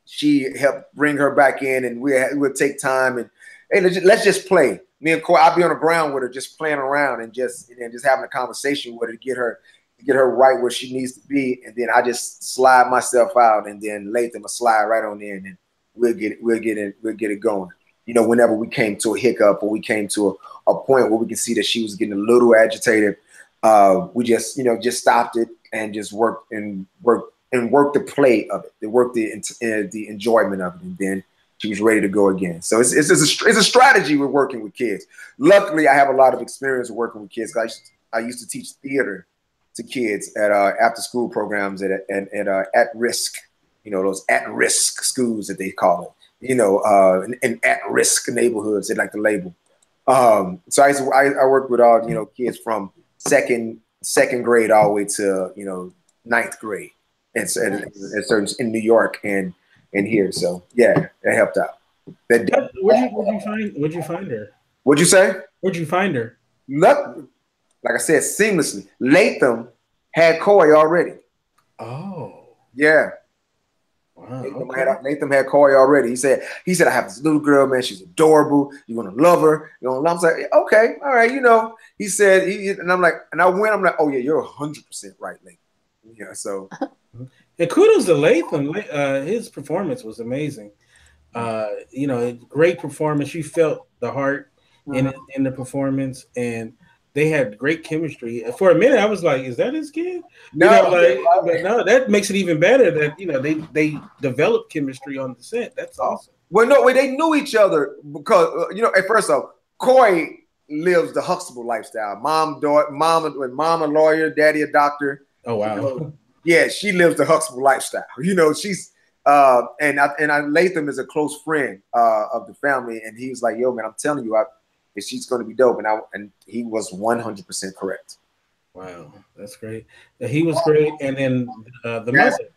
she helped bring her back in, and we would take time and hey, let's just, let's just play. Me and Koi, I'd be on the ground with her, just playing around and just and just having a conversation with her to get her to get her right where she needs to be, and then I just slide myself out, and then Latham will slide right on in, and we'll get it, we'll get it, we'll get it going you know, whenever we came to a hiccup or we came to a, a point where we can see that she was getting a little agitated, uh, we just, you know, just stopped it and just worked and worked and worked the play of it. They worked the uh, the enjoyment of it, and then she was ready to go again. So it's it's, it's, a, it's a strategy with working with kids. Luckily, I have a lot of experience working with kids. I used to, I used to teach theater to kids at uh, after school programs at at, at uh, at risk, you know, those at risk schools that they call it you know, uh, in, in at-risk neighborhoods, they like to label. Um, so I, I, I worked with all you know kids from second second grade all the way to you know ninth grade, and and, and certain in New York and and here. So yeah, that helped out. That did. Where'd you, where'd you find Where'd you find her? What'd you say? Where'd you find her? Luck, like I said, seamlessly. Latham had Koi already. Oh, Yeah, wow. Nathan, okay. had, Nathan had Corey already. He said, he said, I have this little girl, man. She's adorable. You're gonna love her. You're gonna love her. I was like, okay, all right, you know. He said, he, and I'm like, and I went, I'm like, oh yeah, you're hundred percent right, Nathan. Yeah, so And kudos to Latham. Uh, his performance was amazing. Uh, you know, great performance. You felt the heart in in the performance, and they had great chemistry. For a minute, I was like, "Is that his kid?" no, you know, like, but no, that makes it even better. That you know they they developed chemistry on the set. That's awesome. well, no, well, they knew each other because uh, you know, at first off, Corey lives the Huxtable lifestyle. Mom, daughter, mom, when mom a lawyer, daddy a doctor. Oh wow. You know, yeah, she lives the Huxtable lifestyle. You know, she's uh, and I, and I, Latham is a close friend uh, of the family, and he was like, "Yo, man, I'm telling you, I, she's going to be dope," and I and he was 100 percent correct. Wow, that's great. He was great, and then uh, the Yes. mother,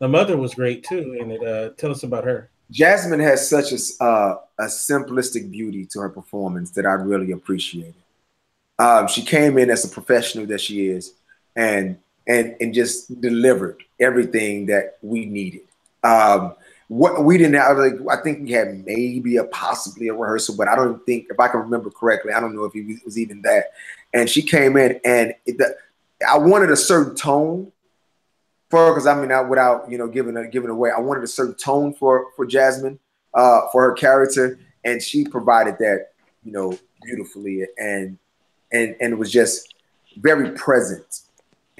the mother was great too. And it, uh, tell us about her. Jasmine has such a uh, a simplistic beauty to her performance that I really appreciated. Um, she came in as a professional that she is, and and and just delivered everything that we needed. Um, what we didn't have, like, I think we had maybe a possibly a rehearsal, but I don't think, if I can remember correctly, I don't know if it was even that. And she came in, and it, the, I wanted a certain tone for her because I mean, I, without you know giving a, giving away, I wanted a certain tone for for Jasmine, uh, for her character, and she provided that you know beautifully, and and and it was just very present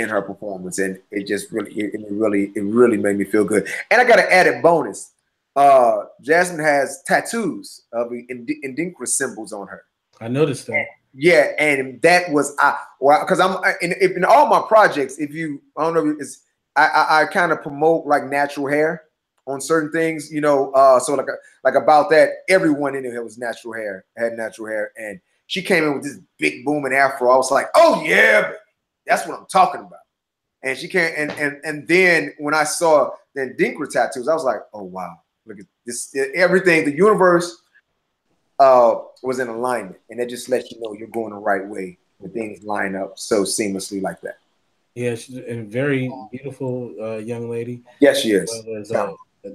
in her performance, and it just really, it, it really, it really made me feel good. And I got an added bonus. Uh, Jasmine has tattoos of Ind- Adinkra symbols on her. I noticed that. Yeah, and that was I well because I'm I- in, in all my projects. If you I don't know, if it's I I, I kind of promote like natural hair, on certain things, you know. Uh, so like like about that, everyone in there was natural hair, had natural hair, and she came in with this big booming afro. I was like, oh yeah, that's what I'm talking about. And she came and and and then when I saw the Adinkra tattoos, I was like, oh wow, look at this, everything, the universe uh, was in alignment, and that just lets you know you're going the right way when things line up so seamlessly like that. Yeah, she's a very beautiful uh, young lady. Yes, she is. Well as, uh,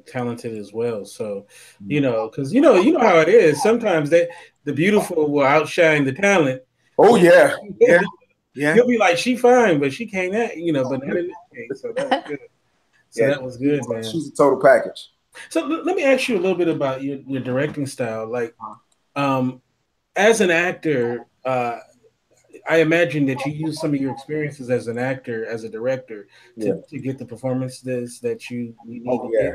talented as well. So, you know, because you know, you know how it is. Sometimes that the beautiful will outshine the talent. Oh yeah, yeah, yeah. He'll be like, "She fine, but she can't act," you know. But not in this case. So that was good. So yeah, that was good, man. She's a total package. So let me ask you a little bit about your, your directing style. Like, um, as an actor, uh, I imagine that you use some of your experiences as an actor, as a director, to, yeah. to get the performances that you, need oh, to yeah.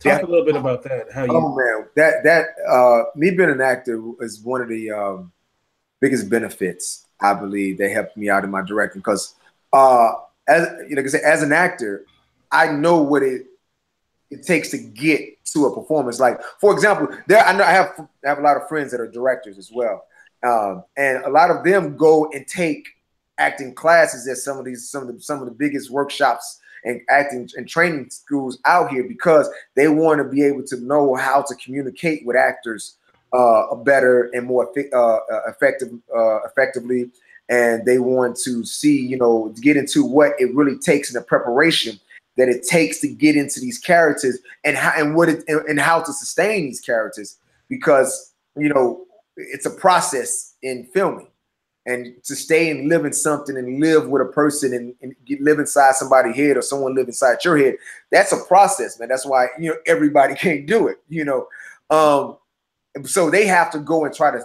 get. Talk a little bit about that. How you? Oh man, that that uh, me being an actor is one of the um, biggest benefits I believe they helped me out in my directing because uh, as you know, as an actor, I know what it it takes to get to a performance. Like for example, there I know I have I have a lot of friends that are directors as well, um, and a lot of them go and take acting classes at some of these some of the some of the biggest workshops and acting and training schools out here because they want to be able to know how to communicate with actors uh, better and more uh, uh, effective uh, effectively. And they want to see you know get into what it really takes in the preparation that it takes to get into these characters and how and what it and how to sustain these characters. Because you know it's a process in filming. And to stay and live in something and live with a person and, and live inside somebody's head or someone live inside your head that's a process man. That's why you know everybody can't do it you know? Um so they have to go and try to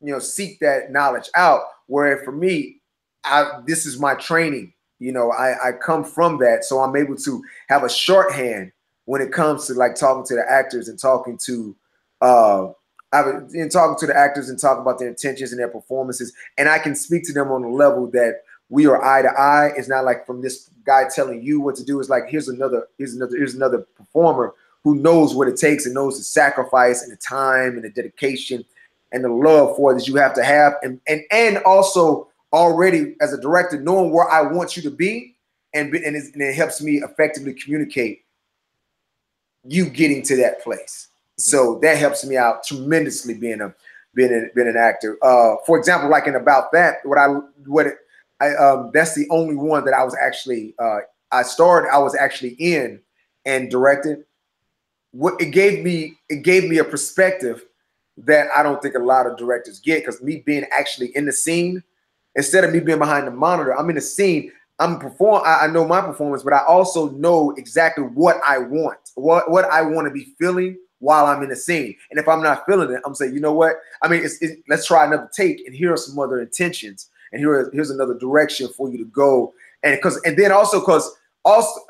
you know seek that knowledge out where for me i this is my training you know i i come from that so i'm able to have a shorthand when it comes to like talking to the actors and talking to uh I've been talking to the actors and talking about their intentions and their performances, and I can speak to them on a level that we are eye to eye. It's not like from this guy telling you what to do. It's like here's another, here's another, here's another performer who knows what it takes and knows the sacrifice and the time and the dedication and the love for it that you have to have, and and and also already as a director knowing where I want you to be, and and, and it helps me effectively communicate you getting to that place. So that helps me out tremendously being a being a, being an actor. Uh, for example, like in about that, what I what it, I um that's the only one that I was actually uh I starred I was actually in and directed. What it gave me it gave me a perspective that I don't think a lot of directors get because me being actually in the scene instead of me being behind the monitor, I'm in the scene. I'm perform. I, I know my performance, but I also know exactly what I want, what what I want to be feeling while I'm in the scene. And if I'm not feeling it, I'm saying, you know what? I mean, it's, it, let's try another take, and here are some other intentions, and here here's another direction for you to go. And because and then also because also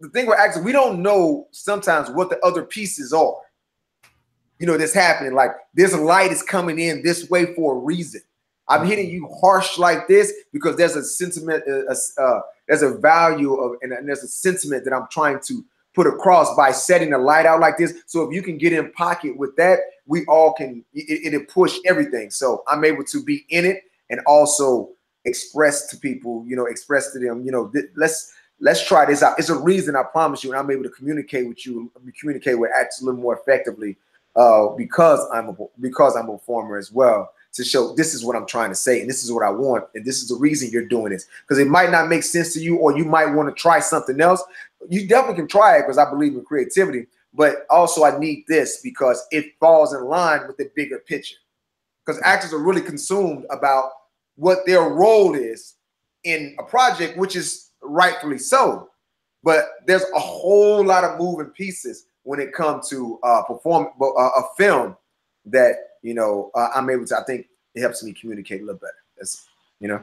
the thing we're acting, we don't know sometimes what the other pieces are. You know, that's happening. Like this light is coming in this way for a reason. I'm hitting you harsh like this because there's a sentiment, uh, uh, there's a value of, and, and there's a sentiment that I'm trying to put across by setting the light out like this. So if you can get in pocket with that, we all can it, it push everything. So I'm able to be in it and also express to people, you know, express to them, you know, th- let's let's try this out. It's a reason I promise you, and I'm able to communicate with you, communicate with acts a little more effectively uh, because I'm a because I'm a performer as well to show this is what I'm trying to say and this is what I want and this is the reason you're doing this because it might not make sense to you or you might want to try something else. You definitely can try it because I believe in creativity, but also I need this because it falls in line with the bigger picture. Because actors are really consumed about what their role is in a project, which is rightfully so. But there's a whole lot of moving pieces when it comes to uh, perform uh, a film that you know, uh, I'm able to. I think it helps me communicate a little better. That's you know.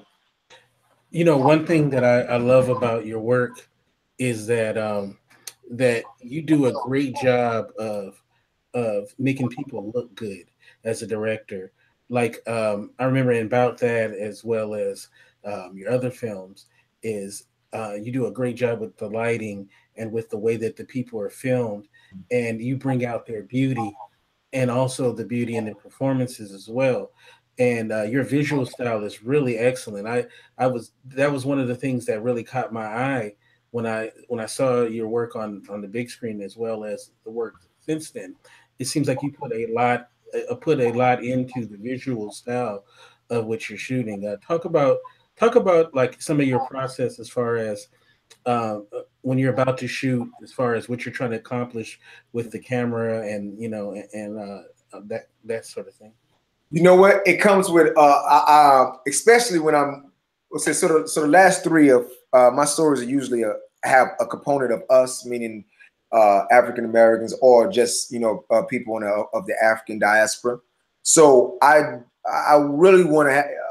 You know, one thing that I, I love about your work is that um, that you do a great job of of making people look good as a director. Like um, I remember in about that as well as um, your other films is uh, you do a great job with the lighting and with the way that the people are filmed, and you bring out their beauty and also the beauty in the performances as well. And uh, your visual style is really excellent. I I was that was one of the things that really caught my eye when I when I saw your work on on the big screen as well as the work since then. It seems like you put a lot uh, put a lot into the visual style of what you're shooting. Uh, talk about talk about like some of your process as far as uh, when you're about to shoot, as far as what you're trying to accomplish with the camera and you know and uh, uh that that sort of thing. You know what? It comes with uh, uh especially when I'm let's say so the so the last three of uh, my stories are usually a, have a component of us, meaning uh, African Americans or just you know uh, people in a, of the African diaspora. So I I really want to ha-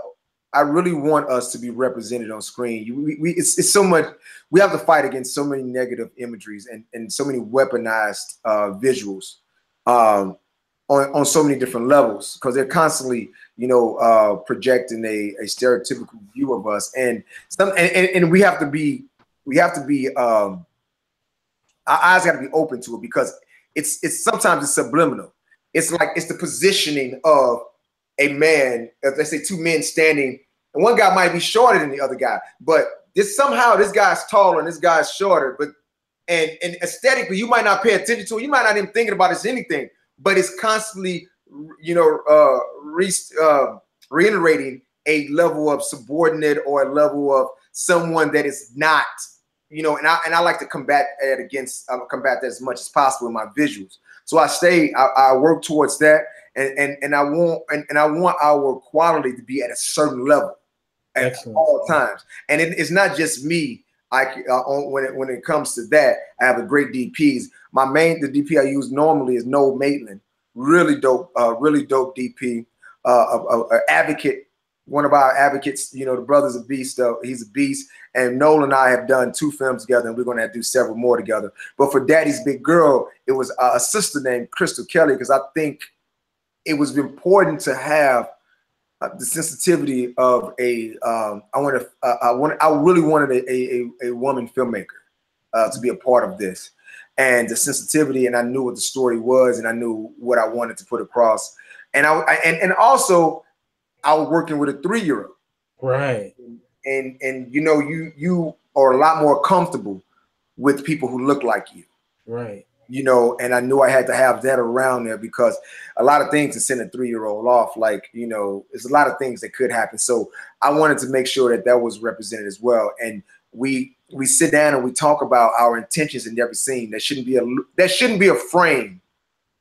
I really want us to be represented on screen. We, we, it's, it's so much. We have to fight against so many negative imageries and, and so many weaponized uh, visuals um, on, on so many different levels because they're constantly, you know, uh, projecting a, a stereotypical view of us. And some and, and, and we have to be we have to be um, our eyes got to be open to it because it's it's sometimes it's subliminal. It's like it's the positioning of a man, let's say two men standing and one guy might be shorter than the other guy, but this somehow this guy's taller and this guy's shorter, but and and aesthetically you might not pay attention to it. You might not even thinking about it as anything, but it's constantly, you know, uh, re, uh, reiterating a level of subordinate or a level of someone that is not, you know, and I and I like to combat that against uh, combat that as much as possible in my visuals. So I stay, I, I work towards that, and and and I want and, and I want our quality to be at a certain level at Excellent. all times. And it, it's not just me. I uh, when it when it comes to that, I have a great DPs. My main the DP I use normally is Noel Maitland, really dope, uh, really dope DP, uh, a, a, advocate, one of our advocates. You know, the brother's a beast. Uh, he's a beast. And Noel and I have done two films together, and we're going to do several more together. But for Daddy's Big Girl, it was a sister named Crystal Kelly because I think it was important to have uh, the sensitivity of a um, I want to uh, I want I really wanted a a, a woman filmmaker uh, to be a part of this, and the sensitivity, and I knew what the story was, and I knew what I wanted to put across, and I, I and and also I was working with a three year old, right, and and you know you you are a lot more comfortable with people who look like you, right you know, and I knew I had to have that around there because a lot of things to send a three year old off, like, you know, there's a lot of things that could happen. So I wanted to make sure that that was represented as well. And we, we sit down and we talk about our intentions in every scene. That shouldn't be a, that shouldn't be a frame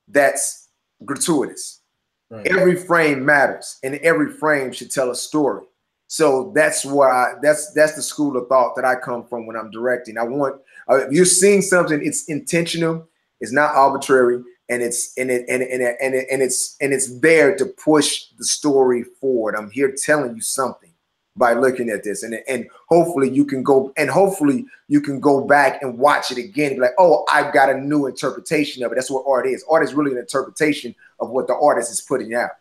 that's gratuitous. Right. Every frame matters and every frame should tell a story. So that's where I, that's, that's the school of thought that I come from when I'm directing. I want, uh, if you're seeing something, it's intentional it's not arbitrary, and it's and it and and and, it, and it's and it's there to push the story forward. I'm here telling you something by looking at this, and and hopefully you can go and hopefully you can go back and watch it again and be like, oh, I've got a new interpretation of it. That's what art is. Art is really an interpretation of what the artist is putting out.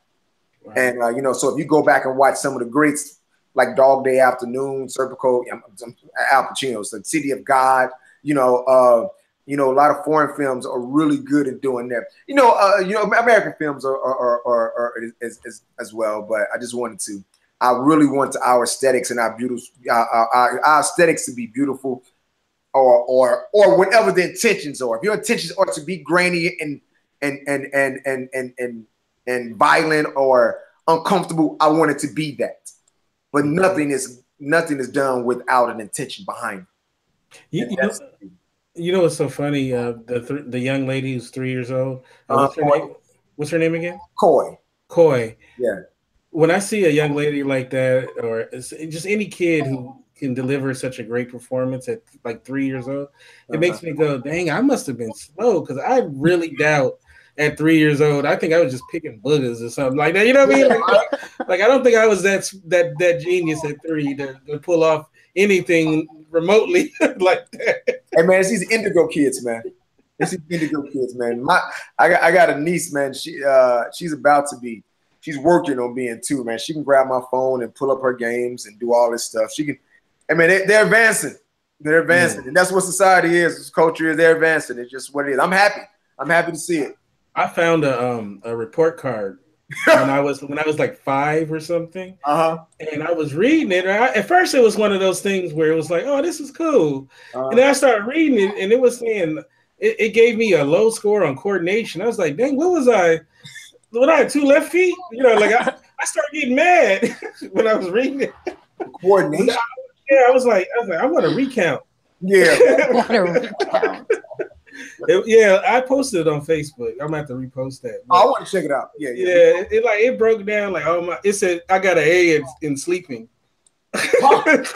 And uh, you know, so if you go back and watch some of the greats like Dog Day Afternoon, Serpico, Al Pacino's, the City of God, you know, uh, you know, a lot of foreign films are really good at doing that. You know, uh, you know, American films are are, are, are, as, as, as well. But I just wanted to, I really want our aesthetics and our beautiful, our, our, our aesthetics to be beautiful, or or or whatever the intentions are. If your intentions are to be grainy and and and and and and and, and violent or uncomfortable, I want it to be that. But nothing is nothing is done without an intention behind it. You, you know, you know what's so funny? Uh, the th- the young lady who's three years old. Uh, what's, her name? what's her name again? Coy. Coy. Yeah. When I see a young lady like that, or just any kid who can deliver such a great performance at like three years old, it uh-huh. makes me go, "Dang, I must have been slow." Because I really doubt at three years old, I think I was just picking boogers or something like that. You know what I mean? Like, like I don't think I was that that that genius at three to, to pull off anything remotely like that. Hey man, it's these indigo kids, man. It's these indigo kids, man. My I got I got a niece, man. She uh she's about to be she's working on being two, man. She can grab my phone and pull up her games and do all this stuff. She can I mean they, they're advancing. They're advancing, and that's what society is. Culture is. They're advancing. It's just what it is. I'm happy. I'm happy to see it. I found a um a report card when I was when I was like five or something. Uh-huh. And I was reading it. I, at first, it was one of those things where it was like, "Oh, this is cool," uh-huh. and then I started reading it, and it was saying it, it, gave me a low score on coordination. I was like, "Dang, what was I? When I had two left feet, you know, like I, I started getting mad when I was reading it. Coordination. yeah, I was like, I was like, I want to recount. Yeah. It, yeah, I posted it on Facebook. I'm gonna have to repost that. Oh, I want to check it out. Yeah, yeah. yeah it, it, like it broke down like oh my. It said I got an A in, in sleeping. you did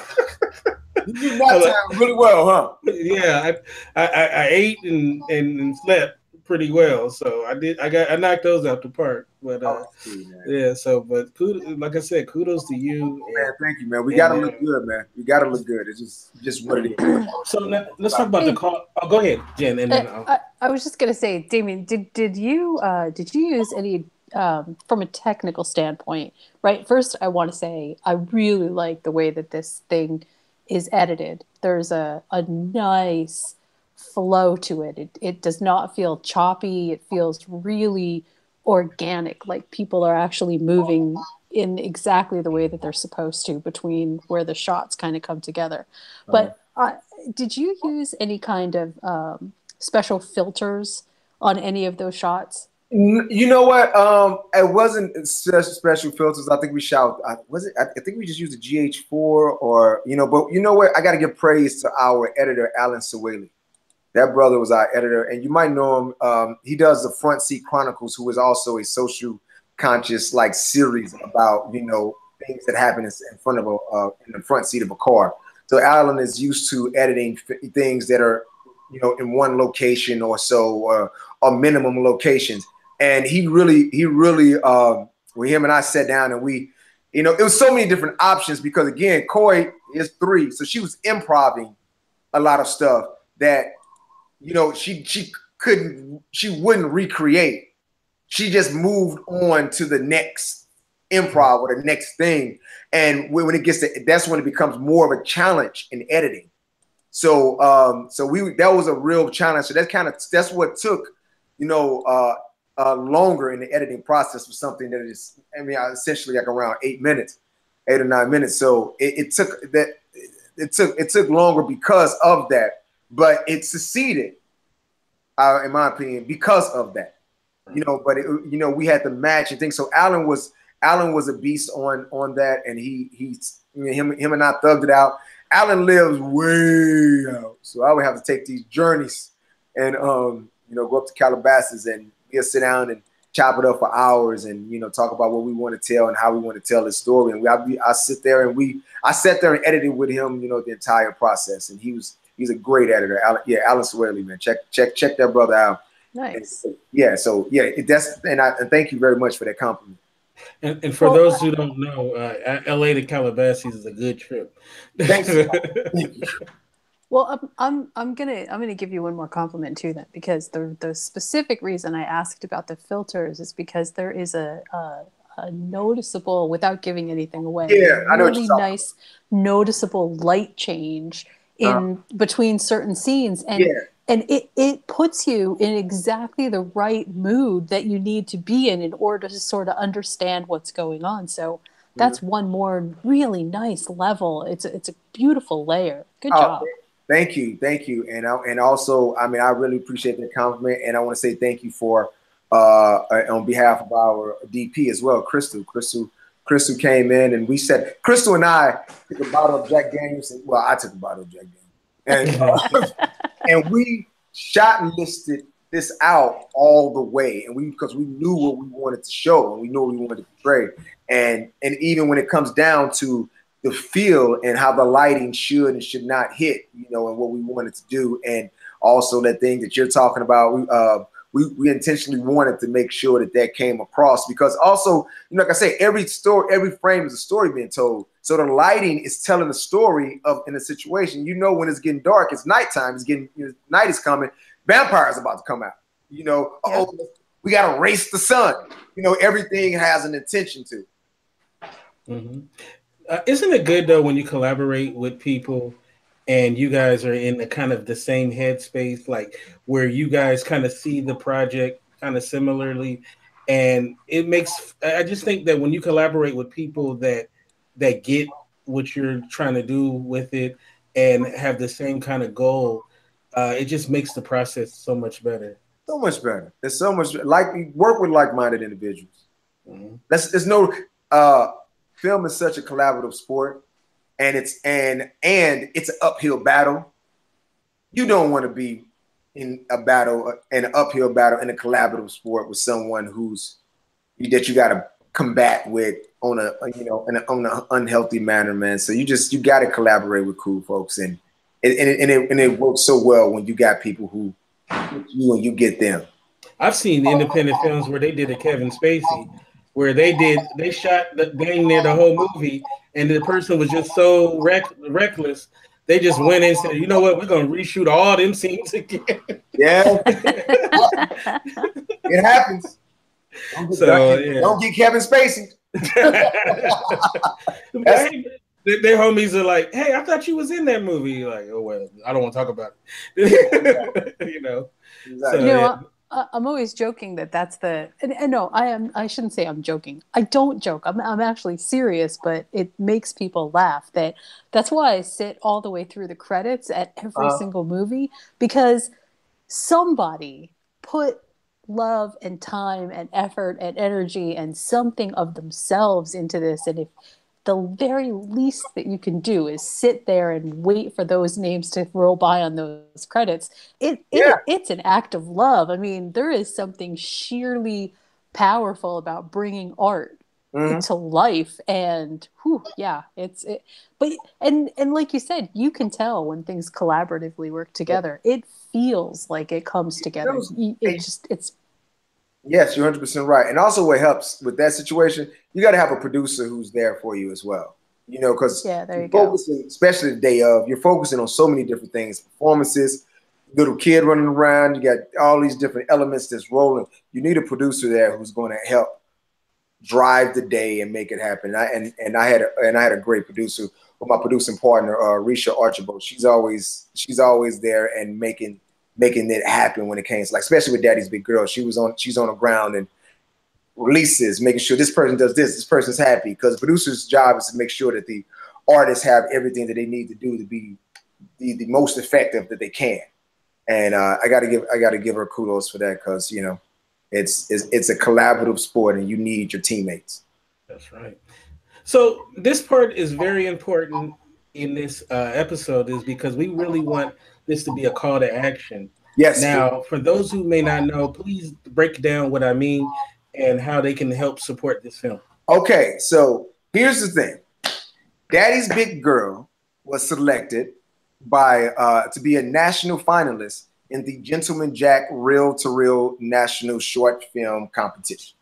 that time really well, huh? Yeah, I I, I ate and, and, and slept pretty well. So I did. I got. I knocked those out the park. But uh, oh, yeah. So, but kudos, like I said, kudos to you. Man, and, thank you, man. We gotta look good, man. We gotta look good. It's just just what it is. so now, let's talk about the call. Oh, go ahead, Jen. And then uh, I, I, was just gonna say, Damien, did did you uh, did you use any um, from a technical standpoint? Right. First, I want to say I really like the way that this thing is edited. There's a a nice flow to it. It it does not feel choppy. It feels really organic, like people are actually moving in exactly the way that they're supposed to between where the shots kind of come together. But uh, did you use any kind of um, special filters on any of those shots? You know what? Um, it wasn't special filters. I think we shot. I, was it? I think we just used a GH4 or you know. But you know what? I got to give praise to our editor, Alan Sawaley. That brother was our editor, and you might know him. Um, he does the Front Seat Chronicles, who is also a social conscious like series about you know things that happen in front of a uh, in the front seat of a car. So Alan is used to editing things that are you know in one location or so or, minimum locations, and he really he really um, with him and I sat down and we you know it was so many different options because again Coy is three, so she was improvising a lot of stuff that you know, she she couldn't, she wouldn't recreate. She just moved on to the next improv or the next thing. And when it gets to that's when it becomes more of a challenge in editing. So um, so we that was a real challenge. So that's kind of that's what took, you know, uh, uh, longer in the editing process for something that is, I mean, essentially like around eight minutes, eight or nine minutes. So it, it took that it took it took longer because of that but it succeeded, uh, in my opinion, because of that. You know, but it, you know, we had to match and things. So Alan was Alan was a beast on on that, and he know, him him and I thugged it out. Alan lives way out, so I would have to take these journeys and um you know go up to Calabasas and we'll sit down and chop it up for hours and you know talk about what we want to tell and how we want to tell the story. And we I, I sit there and we I sat there and edited with him, you know, the entire process, and he was He's a great editor. Alan, yeah, Alan Sawaley, man. Check check check that brother out. Nice. And, yeah. So yeah, that's and I and thank you very much for that compliment. And, and for well, those who don't know, uh, LA to Calabasas is a good trip. Thanks. well, I'm, I'm I'm gonna I'm gonna give you one more compliment too, then, because the the specific reason I asked about the filters is because there is a, a a noticeable, without giving anything away, yeah, I know really nice, noticeable light change in uh, between certain scenes and yeah. and it, it puts you in exactly the right mood that you need to be in in order to sort of understand what's going on. So that's mm-hmm. one more really nice level. It's a, it's a beautiful layer. Good oh, job. thank you thank you. And I, and also i mean i really appreciate the compliment and i want to say thank you for uh on behalf of our dp as well crystal. Crystal Crystal came in and we said, Crystal and I took a bottle of Jack Daniels. And, well, I took a bottle of Jack Daniels. And, uh, and we shot and listed this out all the way. And we, because we knew what we wanted to show and we knew what we wanted to portray. And, and even when it comes down to the feel and how the lighting should and should not hit, you know, and what we wanted to do. And also that thing that you're talking about, we, uh, we, we intentionally wanted to make sure that that came across because also, you know, like I say, every story, every frame is a story being told. So the lighting is telling the story of in a situation. You know, when it's getting dark, it's nighttime. It's getting you know, night is coming. Vampires about to come out. You know, yeah. oh, we got to race the sun. You know, everything has an intention to. Mm-hmm. Uh, isn't it good though when you collaborate with people and you guys are in the kind of the same headspace, like where you guys kind of see the project kind of similarly, and it makes. I just think that when you collaborate with people that that get what you're trying to do with it and have the same kind of goal, uh, it just makes the process so much better. So much better. It's so much like work with like-minded individuals. Mm-hmm. That's there's no uh, film is such a collaborative sport, and it's and and it's an uphill battle. You don't want to be in a battle, an uphill battle in a collaborative sport with someone who's that you got to combat with on a you know in a, on an unhealthy manner, man. So you just you got to collaborate with cool folks, and and, it, and, it, and it works so well when you got people who you and you get them. I've seen independent films where they did a Kevin Spacey, where they did they shot the dang near the whole movie, and the person was just so reck, reckless. They just went in and said, "You know what? We're gonna reshoot all them scenes again." Yeah, it happens. Don't get, so, yeah. don't get Kevin Spacey. their homies are like, "Hey, I thought you was in that movie." Like, oh well, I don't want to talk about it. you know. Exactly. So, you know, yeah. I'm always joking that that's the and, and, no, I am. I shouldn't say I'm joking. I don't joke. I'm I'm actually serious, but it makes people laugh. That that's why I sit all the way through the credits at every uh, single movie because somebody put love and time and effort and energy and something of themselves into this and if the very least that you can do is sit there and wait for those names to roll by on those credits. It, yeah. it it's an act of love. I mean, there is something sheerly powerful about bringing art mm-hmm. into life and whew, yeah, it's it but and and like you said, you can tell when things collaboratively work together. It feels like it comes together. It, it just it's Yes, you're 100% right. And also, what helps with that situation, you got to have a producer who's there for you as well. You know, because yeah, there you focusing, go. especially the day of, you're focusing on so many different things performances, little kid running around, you got all these different elements that's rolling. You need a producer there who's going to help drive the day and make it happen. And I, and, and I had a, and I had a great producer with my producing partner, uh, Risha Archibald. She's always she's always there and making making it happen when it came to like, especially with Daddy's Big Girl. She was on, she's on the ground and releases, making sure this person does this, this person's happy. Because the producer's job is to make sure that the artists have everything that they need to do to be the, the most effective that they can. And uh, I got to give I got to give her kudos for that because you know it's, it's it's a collaborative sport and you need your teammates. That's right. So this part is very important in this uh, episode is because we really want this to be a call to action. Yes. Now, for those who may not know, please break down what I mean and how they can help support this film. Okay, so here's the thing. Daddy's Big Girl was selected by uh, to be a national finalist in the Gentleman Jack Reel to Reel National Short Film Competition.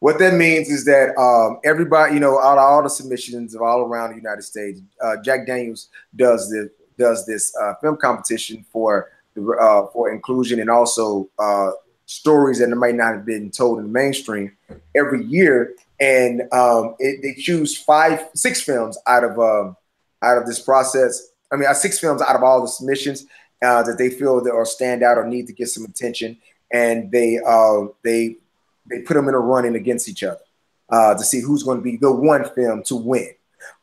What that means is that um, everybody, you know, out of all the submissions of all around the United States, uh, Jack Daniels does the does this uh, film competition for uh, for inclusion and also uh, stories that might not have been told in the mainstream every year. And um, it, they choose five, six films out of um, out of this process. I mean, uh, six films out of all the submissions uh, that they feel that are stand out or need to get some attention, and they uh, they they put them in a running against each other uh, to see who's going to be the one film to win.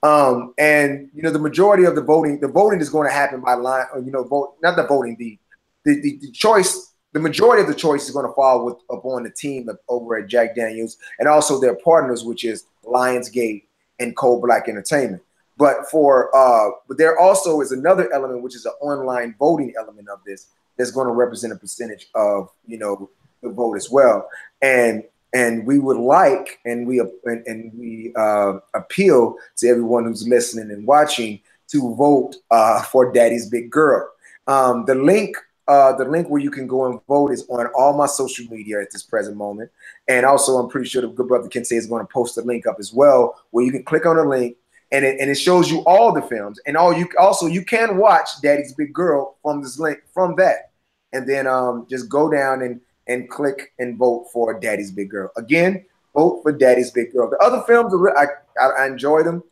Um, and you know, the majority of the voting, the voting is going to happen by line, or, you know, vote not the voting, the, the the, the choice, the majority of the choice is going to fall with upon the team over at Jack Daniels and also their partners, which is Lionsgate and Codeblack Entertainment. But for uh, but there also is another element, which is an online voting element of this, that's going to represent a percentage of you know the vote as well. And and we would like and we and, and we uh, appeal to everyone who's listening and watching to vote uh, for Daddy's Big Girl. Um, the link, uh, the link where you can go and vote is on all my social media at this present moment, and also I'm pretty sure the good brother Kente is going to post the link up as well, where you can click on the link and it, and it shows you all the films. And all you also you can watch Daddy's Big Girl from this link from that, and then um, just go down and and click and vote for Daddy's Big Girl. Again, vote for Daddy's Big Girl. The other films, I, I, I enjoy them,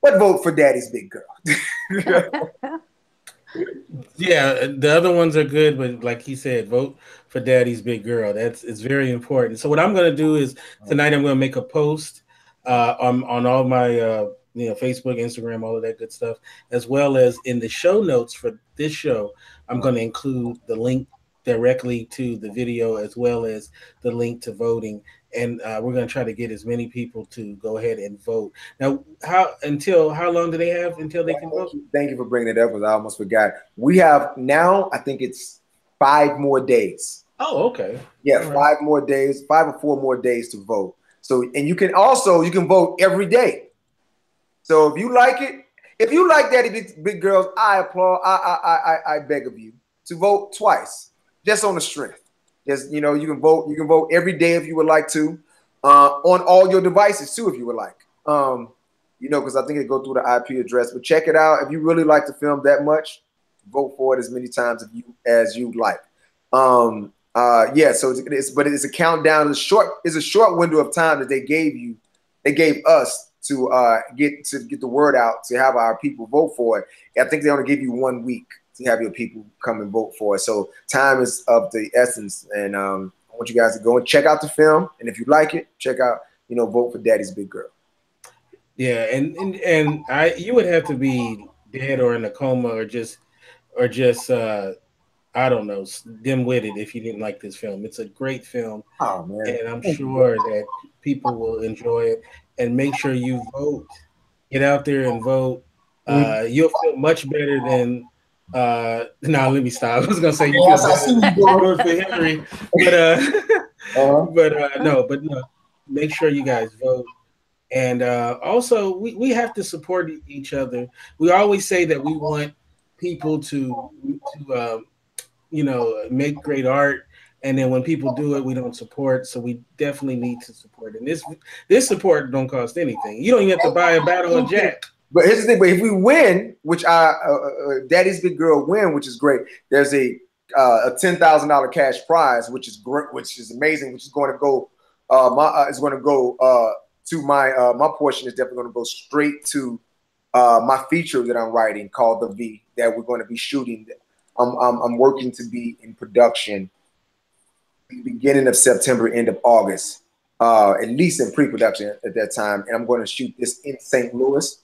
but vote for Daddy's Big Girl. yeah, the other ones are good, but like he said, vote for Daddy's Big Girl. That's it's very important. So what I'm gonna do is tonight I'm gonna make a post uh, on on all my uh, you know Facebook, Instagram, all of that good stuff, as well as in the show notes for this show. I'm going to include the link directly to the video as well as the link to voting. And uh, we're going to try to get as many people to go ahead and vote. Now how until how long do they have until they can vote? Thank you for bringing it up because i almost forgot. We have now i think it's five more days. Oh okay. Yeah All five right. more days five or four more days to vote. So and you can also you can vote every day. So if you like it if you like daddy big, big girls i applaud I, I i i beg of you to vote twice just on the strength. Just you know, you can vote. You can vote every day if you would like to, uh, on all your devices too, if you would like. Um, you know, because I think it go through the IP address. But check it out. If you really like the film that much, vote for it as many times as you as you like. Um, uh, yeah. So it's, it's but it's a countdown. It's short. It's a short window of time that they gave you. They gave us to uh, get to get the word out to have our people vote for it. I think they only give you one week to have your people come and vote for it. So time is of the essence, and um, I want you guys to go and check out the film, and if you like it, check out you know vote for Daddy's Big Girl. yeah and, and and i you would have to be dead or in a coma or just or just uh i don't know dim-witted if you didn't like this film it's a great film Oh man, and I'm sure that people will enjoy it. And make sure you vote. Get out there and vote. Uh, you'll feel much better than. Uh, now let me stop. I was gonna say you Yes, I feel see you doing for Hillary, but uh, Uh-huh. but uh, no, but no. Make sure you guys vote. And uh, also, we, we have to support each other. We always say that we want people to to um, you know make great art and then when people do it we don't support so we definitely need to support and this this support don't cost anything you don't even have to buy a battle of jack But here's the thing: but if we win, which I uh, uh, Daddy's Big Girl win, which is great, there's a uh, a ten thousand dollar cash prize, which is great, which is amazing, which is going to go. Uh, my uh, is going to go uh, to my uh, my portion is definitely going to go straight to uh, my feature that I'm writing called The V that we're going to be shooting. I'm, I'm I'm working to be in production beginning of September, end of August, uh, at least in pre-production at that time, and I'm going to shoot this in St. Louis.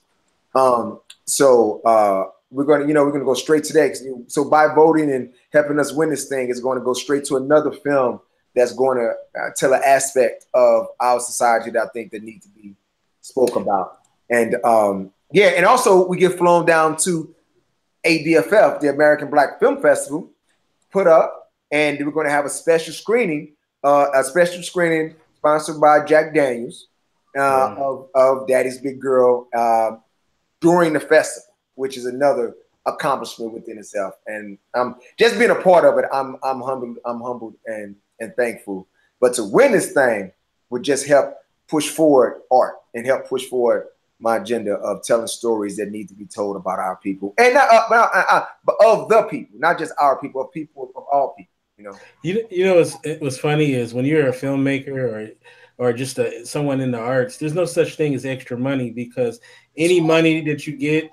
Um, so uh, we're going to, you know, we're going to go straight today. So by voting and helping us win this thing, it's going to go straight to another film that's going to uh, tell an aspect of our society that I think that needs to be spoke about. And um, yeah, and also we get flown down to ABFF, the American Black Film Festival, put up, and we're going to have a special screening, uh, a special screening sponsored by Jack Daniels uh, Mm. of, of Daddy's Big Girl uh, during the festival, which is another accomplishment within itself. And um, just being a part of it, I'm I'm humbled, I'm humbled and and thankful. But to win this thing would just help push forward art and help push forward my agenda of telling stories that need to be told about our people and not uh, but, uh, uh, but of the people, not just our people, of people of all people. You know, you, you know what's, it was funny is when you're a filmmaker or or just a, someone in the arts there's no such thing as extra money because any money that you get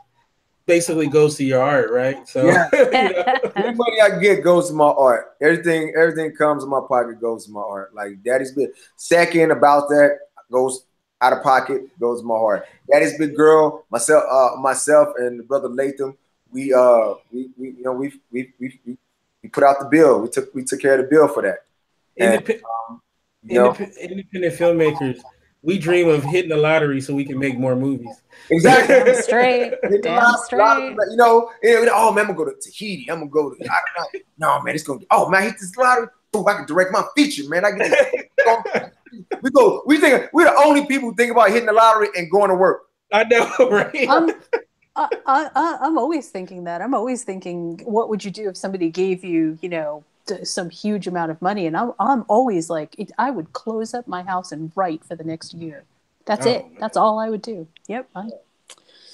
basically goes to your art right so Yeah. you know? any money I get goes to my art. Everything, everything comes in my pocket goes to my art. Like Daddy's big second about that goes out of pocket goes to my heart. Daddy's big girl, myself, uh, myself and brother Latham. We uh, we, we you know we we we we put out the bill. We took we took care of the bill for that. And, Indep- know, indep- independent filmmakers we dream of hitting the lottery so we can make more movies exactly. Damn straight. Get Damn lot- lot you know, yeah, oh man, I'm gonna go to Tahiti. I'm gonna go to. I don't. No man, it's gonna. Be, Oh man, I hit this lottery. Oh, I can direct my feature, man. I get. we go. We think we're the only people who think about hitting the lottery and going to work. i know right I'm, I, I, I- I'm always thinking that. I'm always thinking, what would you do if somebody gave you, you know, t- some huge amount of money? And I'm, I'm always like, it, I would close up my house and write for the next year. That's Oh, it. man. That's all I would do. Yep. I,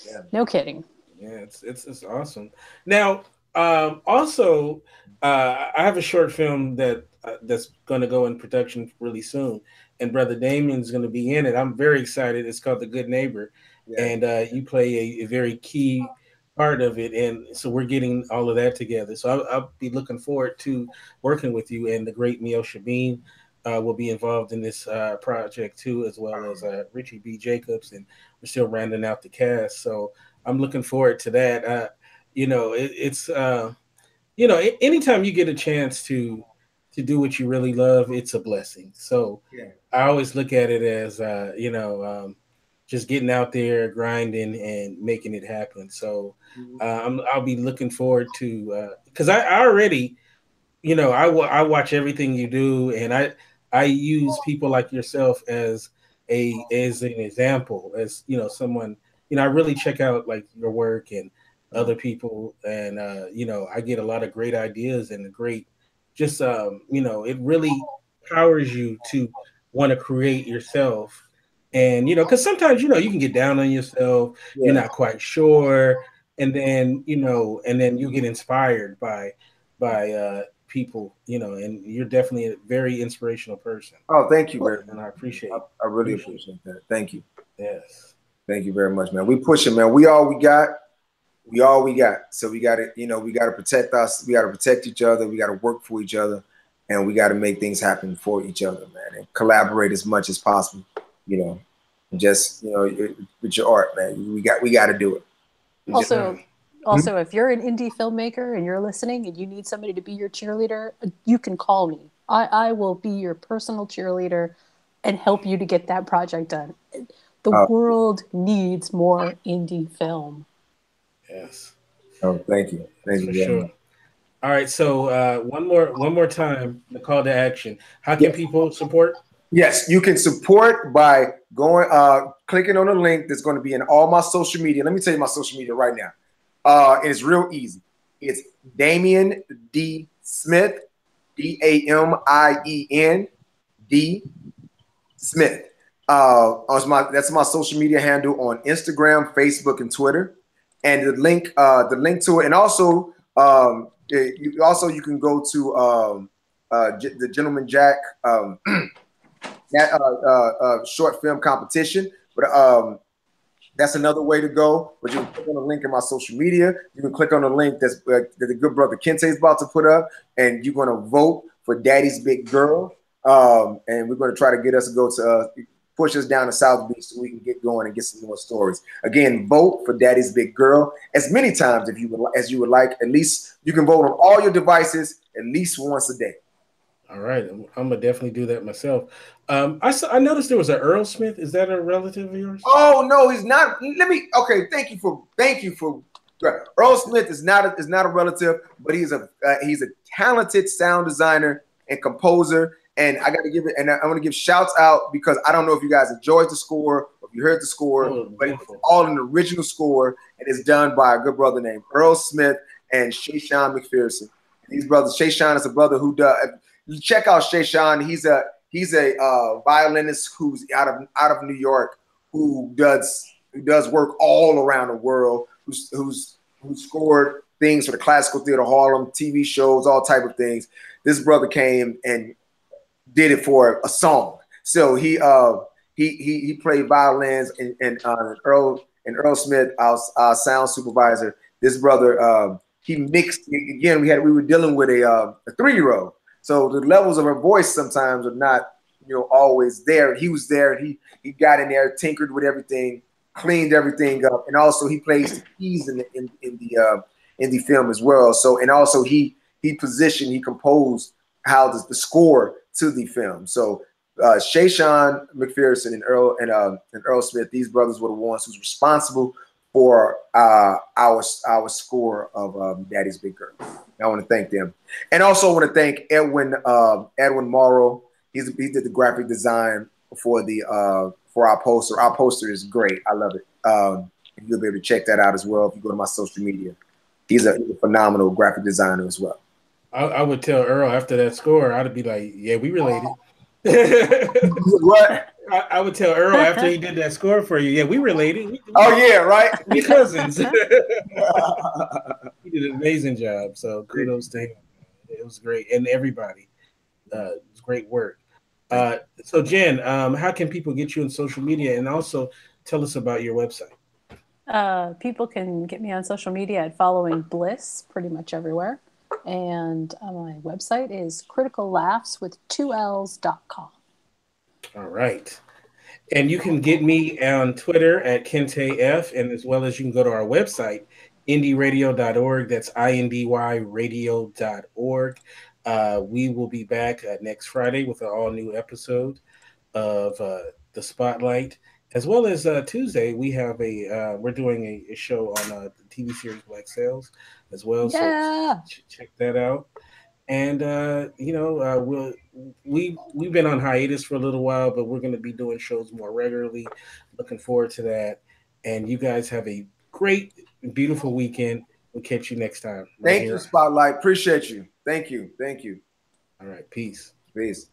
Yeah. No kidding. Yeah, it's it's it's awesome. Now, um, also, uh, I have a short film that uh, that's going to go in production really soon, and brother Damien's going to be in it. I'm very excited. It's called The Good Neighbor, Yeah. and uh, you play a, a very key part of it, and so we're getting all of that together. So I'll, I'll be looking forward to working with you and the great Mio Shabin. Uh, will be involved in this uh, project too, as well as uh, Richie B. Jacobs, and we're still rounding out the cast. So I'm looking forward to that. Uh, you know, it, it's uh, you know, anytime you get a chance to to do what you really love, it's a blessing. So yeah. I always look at it as uh, you know, um, just getting out there, grinding, and making it happen. So mm-hmm. uh, i will be looking forward to because uh, I, I, already, you know, I, I watch everything you do, and I I use people like yourself as a as an example, as you know, someone you know, I really check out like your work and other people, and uh, you know, I get a lot of great ideas and great, just um, you know, it really powers you to want to create yourself and you know because sometimes you know you can get down on yourself yeah. you're not quite sure and then you know and then you get inspired by by uh people you know and you're definitely a very inspirational person. Oh thank you very and i appreciate i, I really appreciate, appreciate that. Thank you. Yes. Thank you very much man. We pushing man. We all we got we all we got. So we got to you know we got to protect us we got to protect each other we got to work for each other and we got to make things happen for each other man and collaborate as much as possible you know, just you know, with your art, man. We got we got to do it. also, just, also, if you're an indie filmmaker and you're listening and you need somebody to be your cheerleader, you can call me. I, I will be your personal cheerleader and help you to get that project done. The uh, world needs more indie film. Yes. Oh, thank you. Thank For you. Sure. All right. So uh, one more one more time, the call to action. How can yeah. people support? Yes, you can support by going uh clicking on the link that's going to be in all my social media. Let me tell you my social media right now. Uh it's real easy. It's Damien D Smith, D A M I E N D Smith. Uh my that's my social media handle on Instagram, Facebook, and Twitter. And the link, uh the link to it, and also um you also you can go to um uh the gentleman Jack um that uh, uh, uh, short film competition. But um, that's another way to go. But you can click on the link in my social media. You can click on the link that's uh, that the good brother Kente is about to put up, and you're gonna vote for Daddy's Big Girl. Um, and we're gonna try to get us to go to push us down to South Beach so we can get going and get some more stories. Again, vote for Daddy's Big Girl as many times if you would as you would like. At least you can vote on all your devices at least once a day. All right, I'm, I'm gonna definitely do that myself. Um, I saw, I noticed there was an Earl Smith. Is that a relative of yours? Oh no, he's not. Let me. Okay, thank you for thank you for. Earl Smith is not a, is not a relative, but he's a uh, he's a talented sound designer and composer. And I got to give it, and I, I want to give shouts out because I don't know if you guys enjoyed the score or if you heard the score, oh, but it's all an original score and it's done by a good brother named Earl Smith and Shay Sean McPherson. These brothers, Shay Sean is a brother who does check out Shay Sean. He's a he's a uh, violinist who's out of out of New York who does who does work all around the world. Who's who's who scored things for the Classical Theater Harlem, TV shows, all type of things. This brother came and did it for a song. So he uh he he he played violins and and uh, Earl and Earl Smith, our, our sound supervisor. This brother uh, he mixed again. We had we were dealing with a uh, a three year old so the levels of her voice sometimes are not, you know, always there. He was there and he he got in there, tinkered with everything, cleaned everything up, and also he plays the keys in the in, in the uh, in the film as well. So and also he he positioned, he composed how the, the score to the film. So uh, Shay Sean McPherson and Earl and uh, and Earl Smith, these brothers were the ones who's responsible for uh, our our score of um, Daddy's Big Girl. I want to thank them, and also want to thank Edwin uh, Edwin Morrow. He's he did the graphic design for the uh, for our poster. Our poster is great. I love it. Um, you'll be able to check that out as well if you go to my social media. He's a, he's a phenomenal graphic designer as well. I, I, would tell Earl after that score, I'd be like, "Yeah, we related." what? I, I, would tell Earl after he did that score for you. Yeah, we related. We, oh yeah, right. We cousins. he did an amazing job. So kudos to him. It was great, and everybody. Uh, it was great work. Uh, so Jen, um, how can people get you on social media, and also tell us about your website? Uh, people can get me on social media at following Bliss pretty much everywhere. And uh, my website is critical laughs with two L's.com. All right. And you can get me on Twitter at KenteF, and as well as you can go to our website, indyradio.org. That's I-N-D-Y radio.org. Uh, we will be back uh, next Friday with an all new episode of uh, The Spotlight. As well as uh, Tuesday, we have a uh, we're doing a, a show on uh, the TV series Black Sails as well. Yeah. So ch- check that out. And uh, you know, uh, we'll we we've been on hiatus for a little while, but we're going to be doing shows more regularly. Looking forward to that. And you guys have a great, beautiful weekend. We'll catch you next time. Right Thank here. you, Spotlight. Appreciate you. Thank you. Thank you. All right. Peace. Peace.